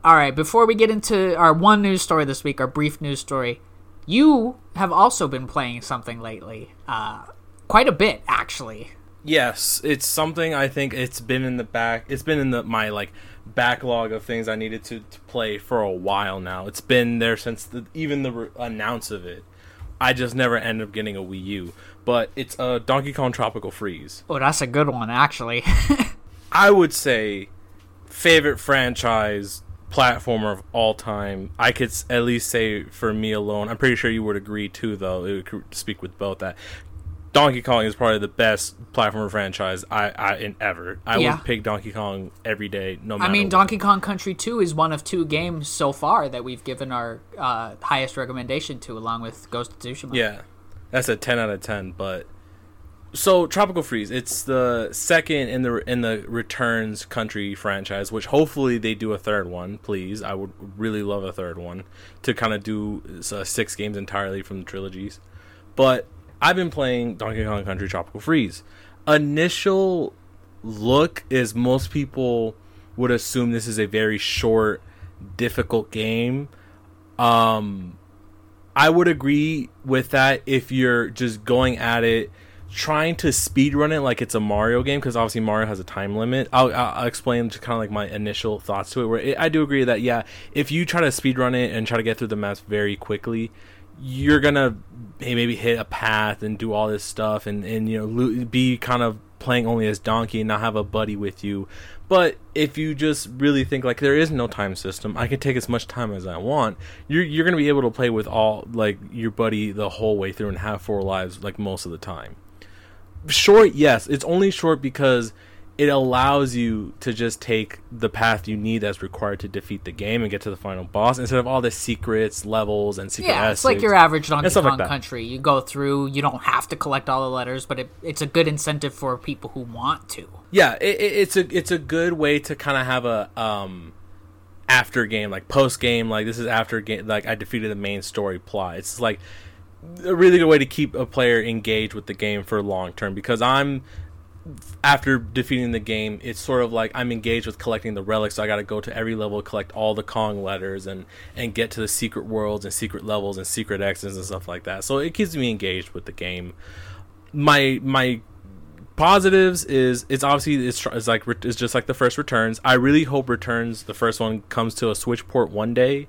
All right, before we get into our one news story this week, our brief news story, you have also been playing something lately. Uh, quite a bit, actually. Yes, it's something I think it's been in the back. It's been in the my like backlog of things I needed to, to play for a while now. It's been there since the, even the re- announce of it. I just never ended up getting a Wii U, but it's a uh, Donkey Kong Tropical Freeze. Oh, that's a good one, actually. I would say favorite franchise platformer of all time. I could at least say for me alone. I'm pretty sure you would agree too, though. It would speak with both that Donkey Kong is probably the best platformer franchise I, I in ever. I Yeah. would pick Donkey Kong every day, no matter. I mean, what. Donkey Kong Country 2 is one of two games so far that we've given our uh, highest recommendation to, along with Ghost of Tsushima. Yeah, that's a ten out of ten. But so Tropical Freeze, it's the second in the in the Returns Country franchise, which hopefully they do a third one. Please, I would really love a third one to kind of do uh, six games entirely from the trilogies. But I've been playing Donkey Kong Country Tropical Freeze. Initial look is most people would assume this is a very short, difficult game. Um, I would agree with that if you're just going at it, trying to speed run it like it's a Mario game, because obviously Mario has a time limit. I'll, I'll explain just kind of like my initial thoughts to it. Where it, I do agree that yeah, if you try to speed run it and try to get through the maps very quickly, you're gonna hey, maybe hit a path and do all this stuff and and you know lo- be kind of playing only as Donkey and not have a buddy with you. But if you just really think like there is no time system, I can take as much time as I want. You're you're gonna be able to play with all like your buddy the whole way through and have four lives like most of the time. Short, yes, it's only short because it allows you to just take the path you need that's required to defeat the game and get to the final boss instead of all the secrets, levels, and secret Yeah, it's like your average Donkey Kong like. Country. You go through, you don't have to collect all the letters, but it, it's a good incentive for people who want to. yeah it, it's a it's a good way to kind of have a um after game like post game like this is after game like i defeated the main story plot it's like a really good way to keep a player engaged with the game for long term because i'm after defeating the game it's sort of like i'm engaged with collecting the relics so i got to go to every level collect all the kong letters and and get to the secret worlds and secret levels and secret exits and stuff like that. So it keeps me engaged with the game. My my positives is it's obviously it's, it's like it's just like the first returns. I really hope returns the first one comes to a switch port one day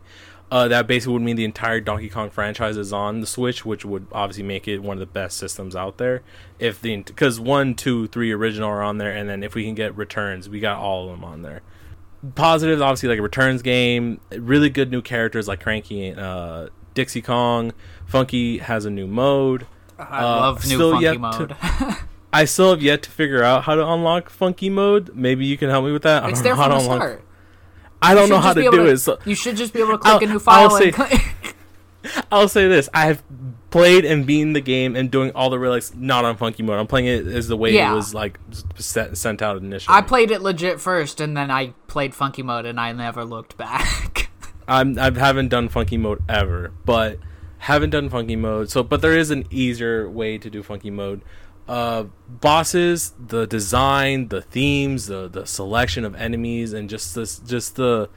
uh, that basically would mean the entire donkey kong franchise is on the switch which would obviously make it one of the best systems out there if the because one two three original are on there and then if we can get returns we got all of them on there positives obviously like a returns game really good new characters like cranky and uh, dixie kong funky has a new mode I Uh, love new funky yet to- mode. I still have yet to figure out how to unlock funky mode. Maybe you can help me with that. I it's don't there know how from the to unlock. start. I don't know how to do it. So You should just be able to click I'll- a new file I'll say-. I'll say this: I have played and beaten the game and doing all the relics not on funky mode. I'm playing it as the way Yeah. it was like set, sent out initially. I played it legit first, and then I played funky mode, and I never looked back. I'm I haven't done funky mode ever, but haven't done funky mode. So, but there is an easier way to do funky mode. Uh, bosses, the design, the themes, the the selection of enemies, and just this, just the,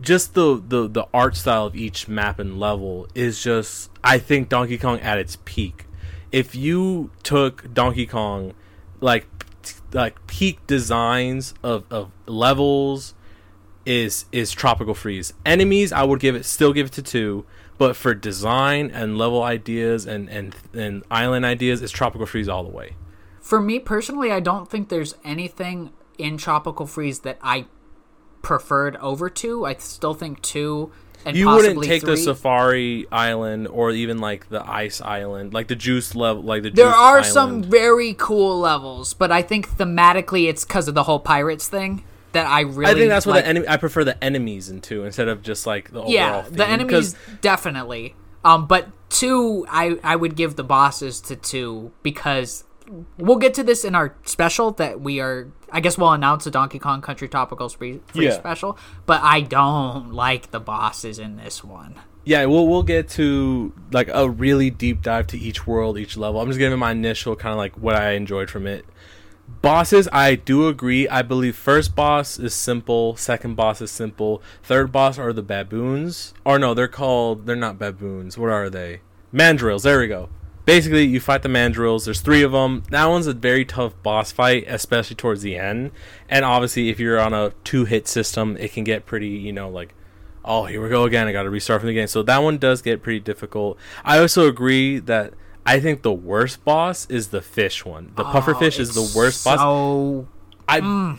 just the the the art style of each map and level is just. I think Donkey Kong at its peak. If you took Donkey Kong, like like peak designs of of levels is is tropical freeze enemies i would give it still give it to two but for design and level ideas and and and island ideas it's tropical freeze all the way For me personally, I don't think there's anything in Tropical Freeze that I preferred over two. I still think two and you wouldn't take three. the safari island or even like the ice island like the juice level like the There are island. some very cool levels, but I think thematically it's because of the whole pirates thing that I really. i think that's what the enemy i prefer the enemies in two instead of just like the overall. yeah, overall the theme, enemies definitely. Um, but two, I I would give the bosses to two because we'll get to this in our special that we are. I guess we'll announce a Donkey Kong Country Topical Free, free Yeah. special, but I don't like the bosses in this one. Yeah, we'll we'll get to like a really deep dive to each world, each level. I'm just giving my initial kind of like what I enjoyed from it. Bosses, I do agree. I believe first boss is simple, second boss is simple, third boss are the baboons. Or no, they're called they're not baboons. What are they? Mandrills. There we go. Basically, you fight the mandrills. There's three of them. That one's a very tough boss fight, especially towards the end. And obviously, if you're on a two-hit system, it can get pretty, you know, like oh, here we go again. I got to restart from the game. So that one does get pretty difficult. I also agree that I think the worst boss is the fish one. The puffer fish is Oh, the worst boss. So I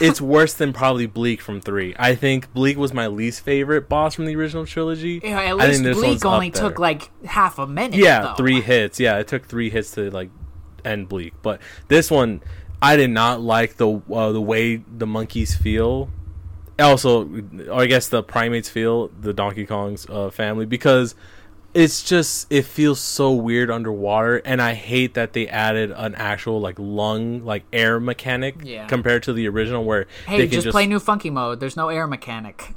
it's worse than probably Bleak from three. I think Bleak was my least favorite boss from the original trilogy. Yeah, at least think this one's Bleak only took like half a minute. yeah though. three hits yeah it took three hits to like end bleak but this one i did not like the uh, the way the monkeys feel also i guess the primates feel the donkey kong's uh, family because it's just it feels so weird underwater and i hate that they added an actual like lung like air mechanic Yeah. compared to the original where Hey, they can just, play new funky mode. There's no air mechanic.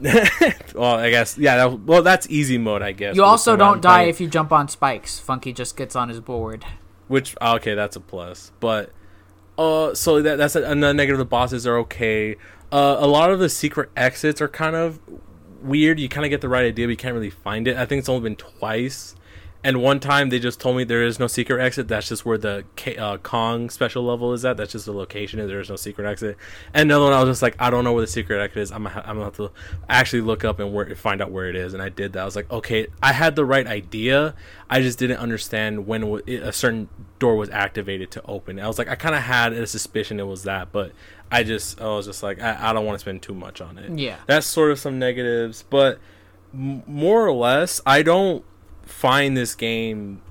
well i guess yeah that, well that's easy mode i guess You also don't die if you jump on spikes. Funky just gets on his board. which okay that's a plus but uh so that that's a, another negative the bosses are okay uh a lot of the secret exits are kind of weird you kind of get the right idea but you can't really find it. I think it's only been twice and one time they just told me there is no secret exit. That's just where the K- uh, kong special level is at. That's just the location. And there is no secret exit. And another one i was just like i don't know where the secret exit is. I'm gonna, I'm gonna have to actually look up and where, find out where it is. And i did that. I was like okay i had the right idea. I just didn't understand when a certain door was activated to open. I was like i kind of had a suspicion it was that but i just i was just like i, I don't want to spend too much on it. Yeah. that's sort of some negatives but m- more or less i don't find this game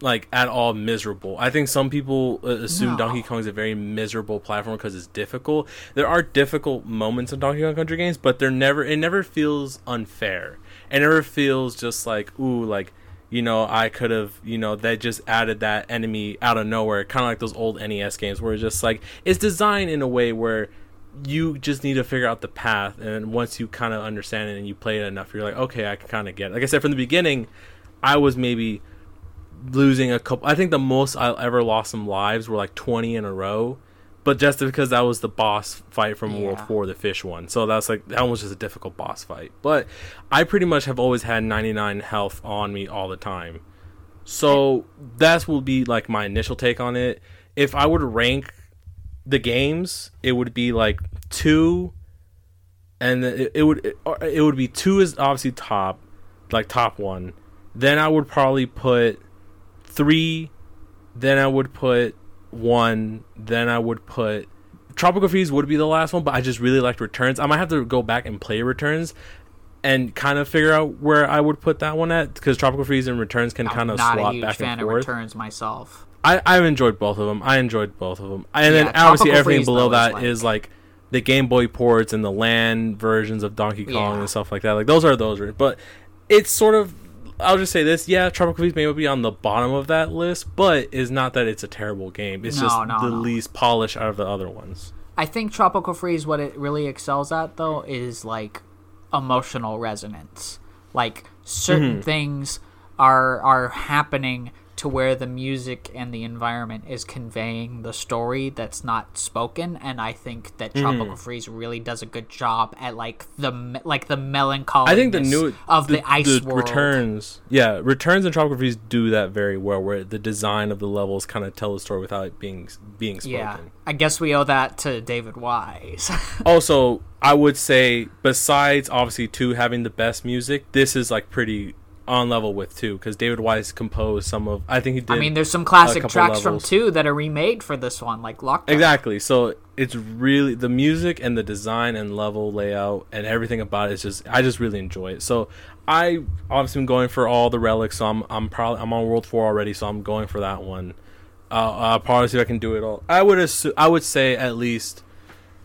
like at all miserable. I think some people uh, assume No. Donkey Kong is a very miserable platform because it's difficult. There are difficult moments in Donkey Kong Country games, but they're never it never feels unfair. It never feels just like ooh like you know I could have you know they just added that enemy out of nowhere, kind of like those old NES games where it's just like it's designed in a way where you just need to figure out the path and once you kind of understand it and you play it enough you're like okay i can kind of get it. Like i said from the beginning i was maybe losing a couple i think the most i ever lost some lives were like 20 in a row but just because that was the boss fight from world 4 the fish one. So that's like that was just a difficult boss fight. But i pretty much have always had 99 health on me all the time. So that will be like my initial take on it. If i were to rank the games, it would be like two, and it, it would it, it would be two is obviously top, like top one. Then I would probably put three. Then I would put one. Then I would put Tropical Freeze would be the last one, but I just really liked Returns. I might have to go back and play Returns. And kind of figure out where I would put that one at because Tropical Freeze and Returns can kind I'm of not swap a huge back fan and of returns myself. I, I've enjoyed both of them. I enjoyed both of them, and Yeah, then obviously everything below though, is that like- is like the Game Boy ports and the land versions of Donkey Kong Yeah. and stuff like that. Like those are those, but it's sort of. I'll just say this: yeah, Tropical Freeze may be on the bottom of that list, but is not that it's a terrible game. It's No, just no, the no. least polished out of the other ones. I think Tropical Freeze, what it really excels at though, is like emotional resonance. Like certain Mm-hmm. things are are happening to where the music and the environment is conveying the story that's not spoken, and I think that Mm-hmm. Tropical Freeze really does a good job at like the like the melancholy. I think the new of the, ice world. returns, yeah, returns and Tropical Freeze do that very well, where the design of the levels kind of tell the story without it being being spoken. Yeah, I guess we owe that to David Wise. also i would say besides obviously two having the best music this is like pretty on level with two because david wise composed some of i think he did I mean, there's some classic tracks from two that are remade for this one, like Lockdown. exactly. So it's really the music and the design and level layout and everything about it is just i just really enjoy it. So i obviously am going for all the relics so i'm i'm probably i'm on world four already so i'm going for that one. Uh, i'll probably see if i can do it all. I would assume i would say at least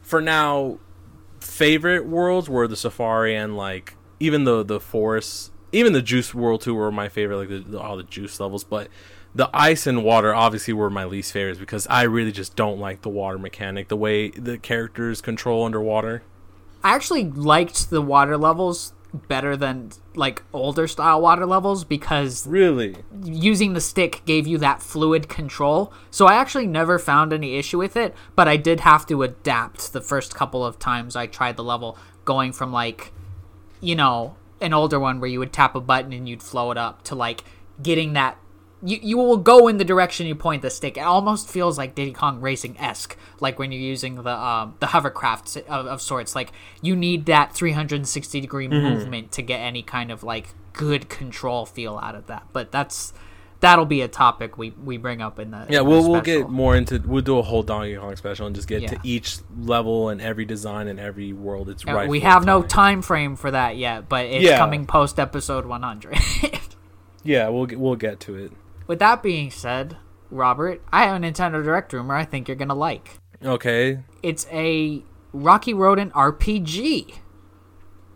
for now favorite worlds were the safari and like even the the forests even the juice world too were my favorite like the, the, all the juice levels but the ice and water obviously were my least favorites because i really just don't like the water mechanic the way the characters control underwater I actually liked the water levels better than like older style water levels because really using the stick gave you that fluid control. So I actually never found any issue with it, but I did have to adapt the first couple of times I tried the level, going from like, you know, an older one where you would tap a button and you'd flow it up to like getting that. You, you will go in the direction you point the stick. It almost feels like Diddy Kong Racing esque, like when you're using the um, the hovercraft of, of sorts. Like you need that 360 degree movement to get any kind of like good control feel out of that. But that's that'll be a topic we we bring up in the Yeah, in the we'll we'll get more into we'll do a whole Donkey Kong special and just get to each level and every design and every world. It's Uh, right. we have no time frame for that yet, but it's Yeah. coming post episode 100. Yeah, we'll get, we'll get to it. With that being said, Robert, I have a Nintendo Direct rumor I think you're gonna like. Okay. It's a Rocky Rodent RPG.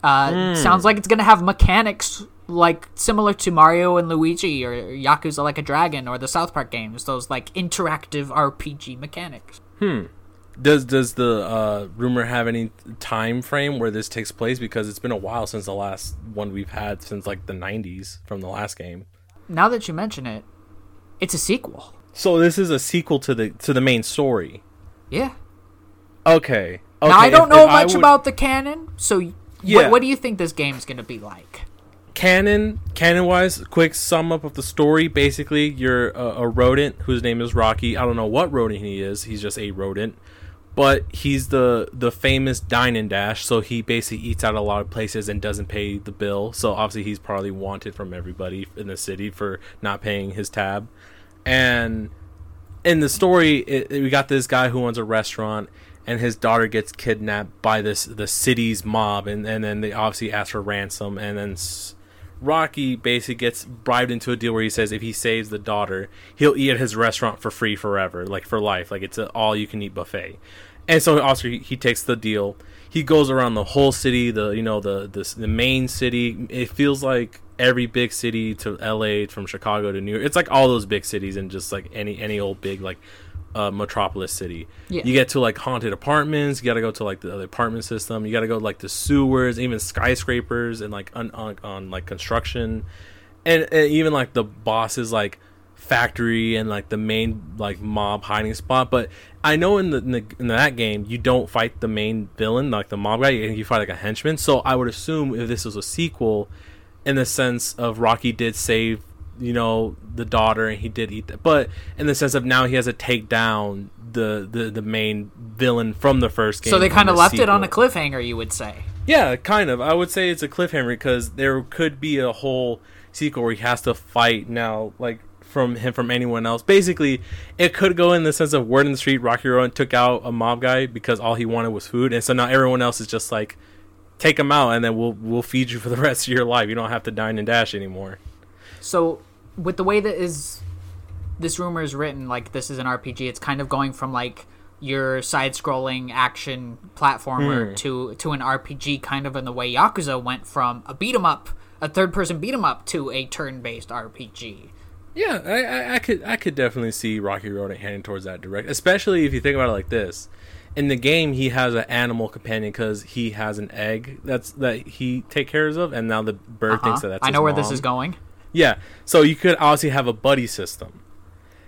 Uh, Hmm. Sounds like it's gonna have mechanics like similar to Mario and Luigi or Yakuza Like a Dragon or the South Park games. Those like interactive RPG mechanics. Hmm. Does does the uh, rumor have any time frame where this takes place? Because it's been a while since the last one we've had since like the '90s from the last game. Now that you mention it, it's a sequel. So this is a sequel to the to the main story. Yeah. Okay. okay now I don't if- know if much would- about the canon, so Yeah. what, what do you think this game's gonna be like? Canon canon wise quick sum up of the story. Basically you're a, a rodent whose name is rocky. I don't know what rodent he is. He's just a rodent. But he's the the famous dine and dash so he basically eats out a lot of places and doesn't pay the bill. So obviously he's probably wanted from everybody in the city for not paying his tab. And in the story it, we got this guy who owns a restaurant and his daughter gets kidnapped by this the city's mob. And, and then they obviously ask for ransom and then rocky basically gets bribed into a deal where he says if he saves the daughter he'll eat at his restaurant for free forever like for life. Like it's an all you can eat buffet. And so he, he takes the deal. He goes around the whole city the you know the, the the main city. It feels like every big city to la from chicago to new york it's like all those big cities and just like any any old big like uh, metropolis city. Yeah. you get to like haunted apartments you gotta go to like the, the apartment system you gotta go like the sewers even skyscrapers and like on, on, on like construction. And, and even like the boss's like factory and like the main like mob hiding spot. But i know in the, in the in that game you don't fight the main villain like the mob guy and you fight like a henchman. So i would assume if this was a sequel in the sense of rocky did save you know the daughter and he did eat that but in the sense of now he has to take down the the, the main villain from the first game So they kind of the left it on a cliffhanger, you would say. Yeah, kind of. I would say it's a cliffhanger because there could be a whole sequel where he has to fight now, like from him from anyone else. Basically, it could go in the sense of word in the street. Rocky Rowan took out a mob guy because all he wanted was food, and so now everyone else is just like, take him out, and then we'll we'll feed you for the rest of your life. You don't have to dine and dash anymore. So, with the way that is this rumor is written, like this is an RPG, it's kind of going from like your side-scrolling action platformer hmm. to to an RPG, kind of in the way Yakuza went from a beat 'em up, a third-person beat 'em up, to a turn-based RPG. Yeah, I, I, I could I could definitely see Rocky Road heading towards that direct, especially if you think about it like this. In the game, he has an animal companion because he has an egg that's that he take cares of, and now the bird thinks uh-huh. that that's. I know where this is going. Yeah, so you could obviously have a buddy system,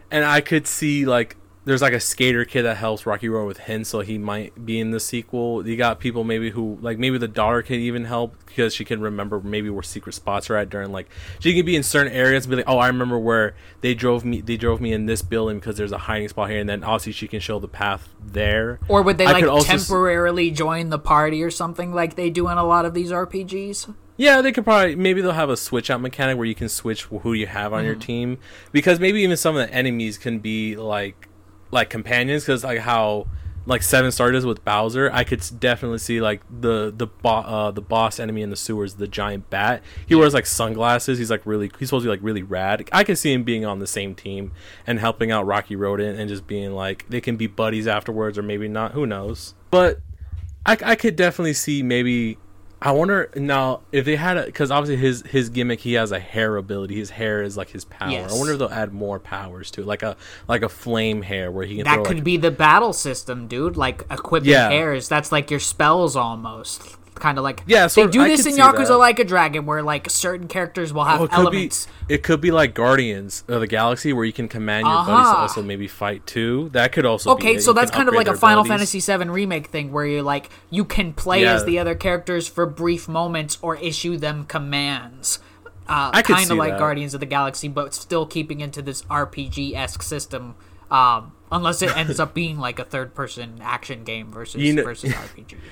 and I could see like there's like a skater kid that helps Rocky Road with hints, so he might be in the sequel. You got people maybe who like maybe the daughter can even help because she can remember maybe where secret spots are at during like she can be in certain areas and be like, oh, I remember where they drove me. They drove me in this building because there's a hiding spot here, and then obviously she can show the path there. Or would they I like also s- temporarily join the party or something like they do in a lot of these RPGs? Yeah, they could probably maybe they'll have a switch out mechanic where you can switch who you have on your Mm-hmm. team because maybe even some of the enemies can be like like companions because like how like Seven Star does with Bowser, I could definitely see like the the bo- uh, the boss enemy in the sewers, the giant bat. He wears like sunglasses. He's like really he's supposed to be like really rad. I could see him being on the same team and helping out Rocky Rodent and just being like they can be buddies afterwards or maybe not. Who knows? But I, I could definitely see maybe. I wonder now if they had a because obviously his his gimmick he has a hair ability. His hair is like his power. Yes. I wonder if they'll add more powers to it, like a like a flame hair where he can That could like, be the battle system, dude. Like equipping Yeah. hairs. That's like your spells almost. Kind of like Yeah, They sort of- do I this in Yakuza that. like a Dragon, where like certain characters will have Oh, it could elements. be it could be like Guardians of the Galaxy where you can command your buddies to Uh-huh. also maybe fight too. That could also be Okay, so You that's kind of like a Final abilities. Fantasy VII remake thing, where you like you can play Yeah. as the other characters for brief moments or issue them commands. Uh, I could kind see of like that. Guardians of the Galaxy, but still keeping into this RPG esque system. Um, unless it ends up being like a third person action game versus You know- versus RPG.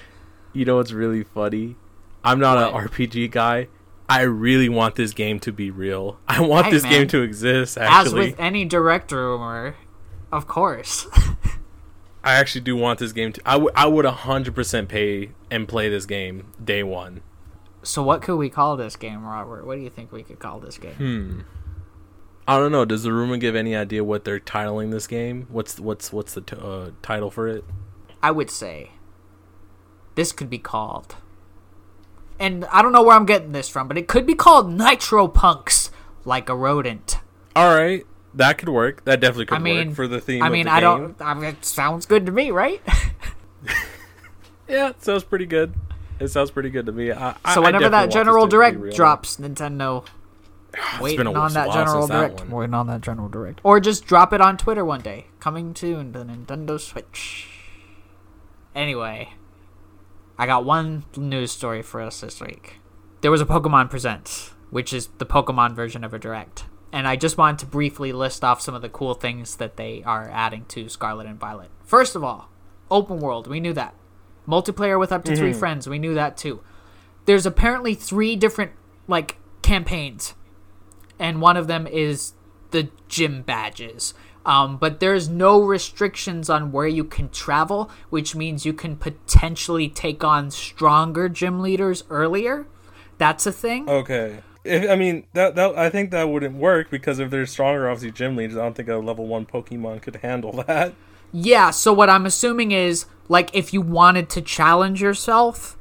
You know what's really funny? I'm not an RPG guy, I really want this game to be real. I want Hey, this man. game to exist. Actually, As Actually, with any direct rumor, of course. I actually do want this game to. I would. I would hundred percent pay and play this game day one. so what could we call this game, Robert? What do you think we could call this game? Hmm. I don't know. Does the rumor give any idea what they're titling this game? What's what's what's the t- uh, title for it? I would say this could be called, and I don't know where I'm getting this from, but it could be called Nitro Punks, like a rodent. All right, that could work. That definitely could I mean, work for the theme. I of mean, I game. don't. I mean, it sounds good to me, right? Yeah, it sounds pretty good. It sounds pretty good to me. I, so I whenever that General Direct drops, Nintendo waiting on that General that Direct. one. Waiting on that General Direct. Or just drop it on Twitter one day. Coming soon to the Nintendo Switch. Anyway, I got one news story for us this week. There was a Pokemon Presents, which is the Pokemon version of a Direct. And I just wanted to briefly list off some of the cool things that they are adding to Scarlet and Violet. First of all, open world. We knew that. Multiplayer with up to three mhm. friends. We knew that too. There's apparently three different like campaigns and one of them is the gym badges. Um, but there's no restrictions on where you can travel, which means you can potentially take on stronger gym leaders earlier. That's a thing. Okay. If, I mean that that I think that wouldn't work because if they're stronger, obviously gym leaders. I don't think a level one Pokemon could handle that. Yeah, so what I'm assuming is like if you wanted to challenge yourself,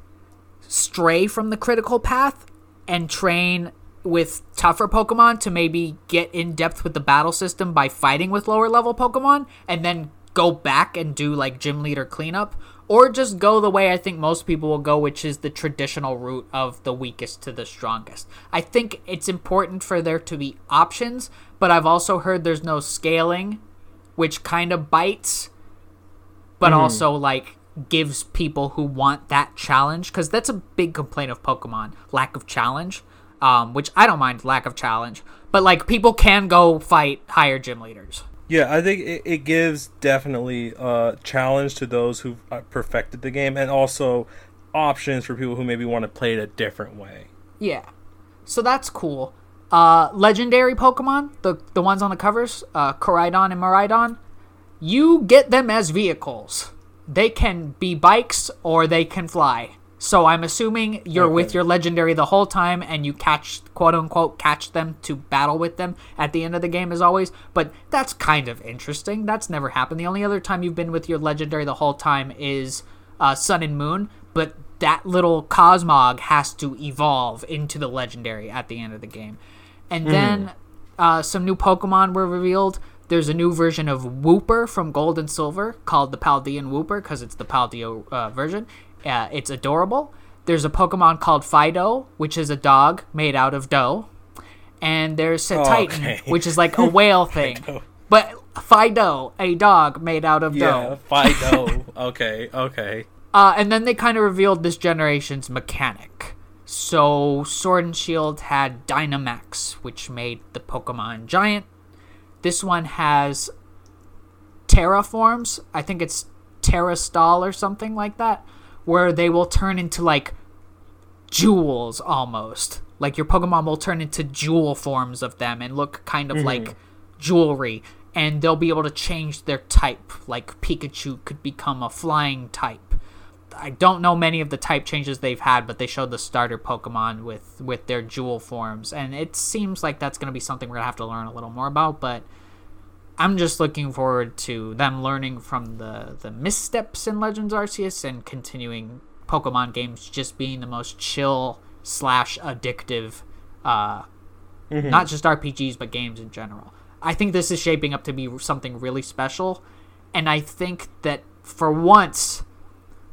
stray from the critical path and train with tougher Pokemon to maybe get in depth with the battle system by fighting with lower level Pokemon and then go back and do like gym leader cleanup? Or just go the way I think most people will go which is the traditional route of the weakest to the strongest. I think it's important for there to be options, but I've also heard there's no scaling which kind of bites but mm-hmm. also like gives people who want that challenge because that's a big complaint of pokemon lack of challenge um, which i don't mind lack of challenge. But like people can go fight higher gym leaders. Yeah, I think it, it gives definitely a challenge to those who've uh, perfected the game, and also options for people who maybe want to play it a different way. yeah. So that's cool. Uh, legendary pokemon the, the ones on the covers uh, Koraidon and Miraidon you get them as vehicles. They can be bikes or they can fly so i'm assuming you're with your legendary the whole time and you catch quote unquote catch them to battle with them at the end of the game as always. But that's kind of interesting. That's never happened. The only other time you've been with your legendary the whole time is uh, sun and moon but that little cosmog has to evolve into the legendary at the end of the game. And then uh, some new Pokemon were revealed. There's a new version of Wooper from Gold and Silver called the Paldean Wooper because it's the Paldea uh, version. Uh, it's adorable. There's a Pokemon called Fidough, which is a dog made out of dough. And there's Cetitan, okay. which is like a whale thing. But Fidough, a dog made out of dough. Fidough. okay, okay. Uh, and then they kind of revealed this generation's mechanic. So Sword and Shield had Dynamax, which made the Pokemon giant. This one has Terraforms. I think it's Terastal or something like that, where they will turn into like jewels almost. Like your Pokemon will turn into jewel forms of them and look kind of mm-hmm. like jewelry. And they'll be able to change their type. Like Pikachu could become a flying type. I don't know many of the type changes they've had, but they showed the starter Pokemon with with their jewel forms, and it seems like that's going to be something we're gonna have to learn a little more about. But I'm just looking forward to them learning from the the missteps in Legends Arceus and continuing Pokemon games just being the most chill slash addictive, uh, not just RPGs but games in general. I think this is shaping up to be something really special, and I think that for once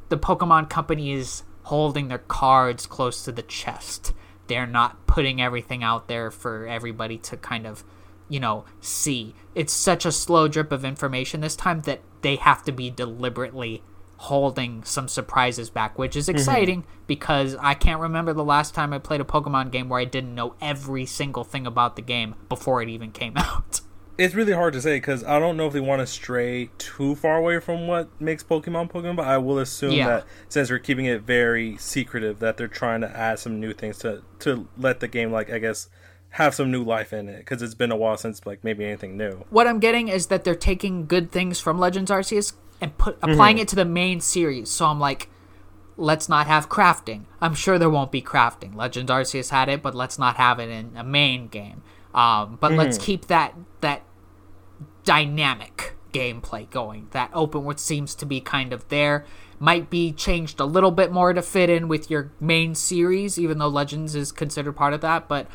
the Pokemon Company is holding their cards close to the chest. They're not putting everything out there for everybody to kind of, you know, see. It's such a slow drip of information this time that they have to be deliberately holding some surprises back, which is mm-hmm. exciting because I can't remember the last time I played a Pokemon game where I didn't know every single thing about the game before it even came out. it's really hard to say because I don't know if they want to stray too far away from what makes Pokemon Pokemon, but I will assume Yeah. that since they're keeping it very secretive, that they're trying to add some new things to to let the game, like I guess, have some new life in it because it's been a while since like maybe anything new. what I'm getting is that they're taking good things from Legends Arceus and put Mm-hmm. applying it to the main series. So I'm like, let's not have crafting. I'm sure there won't be crafting. Legends Arceus had it, but let's not have it in a main game. Um, but let's Mm-hmm. keep that that dynamic gameplay going. That open world seems to be kind of there. Might be changed a little bit more to fit in with your main series, even though Legends is considered part of that. But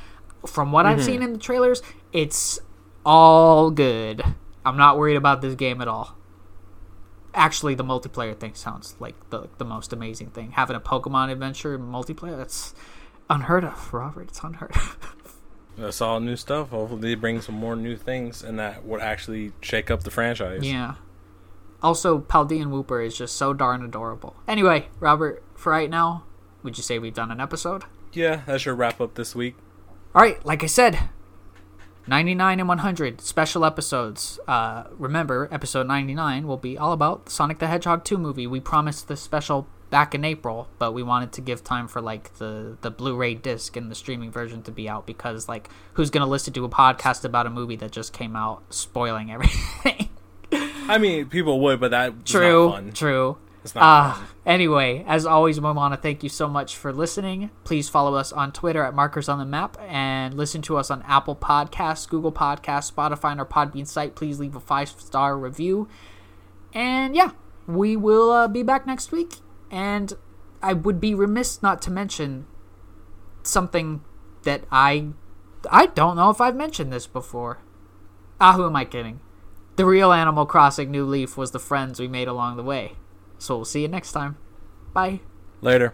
from what I've seen mm-hmm. in the trailers, it's all good. I'm not worried about this game at all. Actually, the multiplayer thing sounds like the the most amazing thing. Having a Pokemon adventure multiplayer, that's unheard of, Robert. It's unheard of. That's all new stuff. Hopefully, they bring some more new things, and that would actually shake up the franchise. Yeah. Also, Paldean Wooper is just so darn adorable. Anyway, Robert, for right now, would you say we've done an episode? yeah, that should wrap up this week. All right, like I said, 99 and 100 special episodes. Uh, remember, episode 99 will be all about Sonic the Hedgehog 2 movie. We promised the special back in April, but we wanted to give time for like the the Blu-ray disc and the streaming version to be out because like who's going to listen to a podcast about a movie that just came out spoiling everything? I mean, people would, but that's true, not fun. true. It's not Uh, fun. anyway, as always, we want to thank you so much for listening. Please follow us on Twitter at Markers on the Map and listen to us on Apple Podcasts, Google Podcasts, Spotify, and our Podbean site. Please leave a five star review. And yeah, we will uh, be back next week. And I would be remiss not to mention something that I I don't know if I've mentioned this before. Ah, who am I kidding? The real Animal Crossing New Leaf was the friends we made along the way. So we'll see you next time. Bye. Later.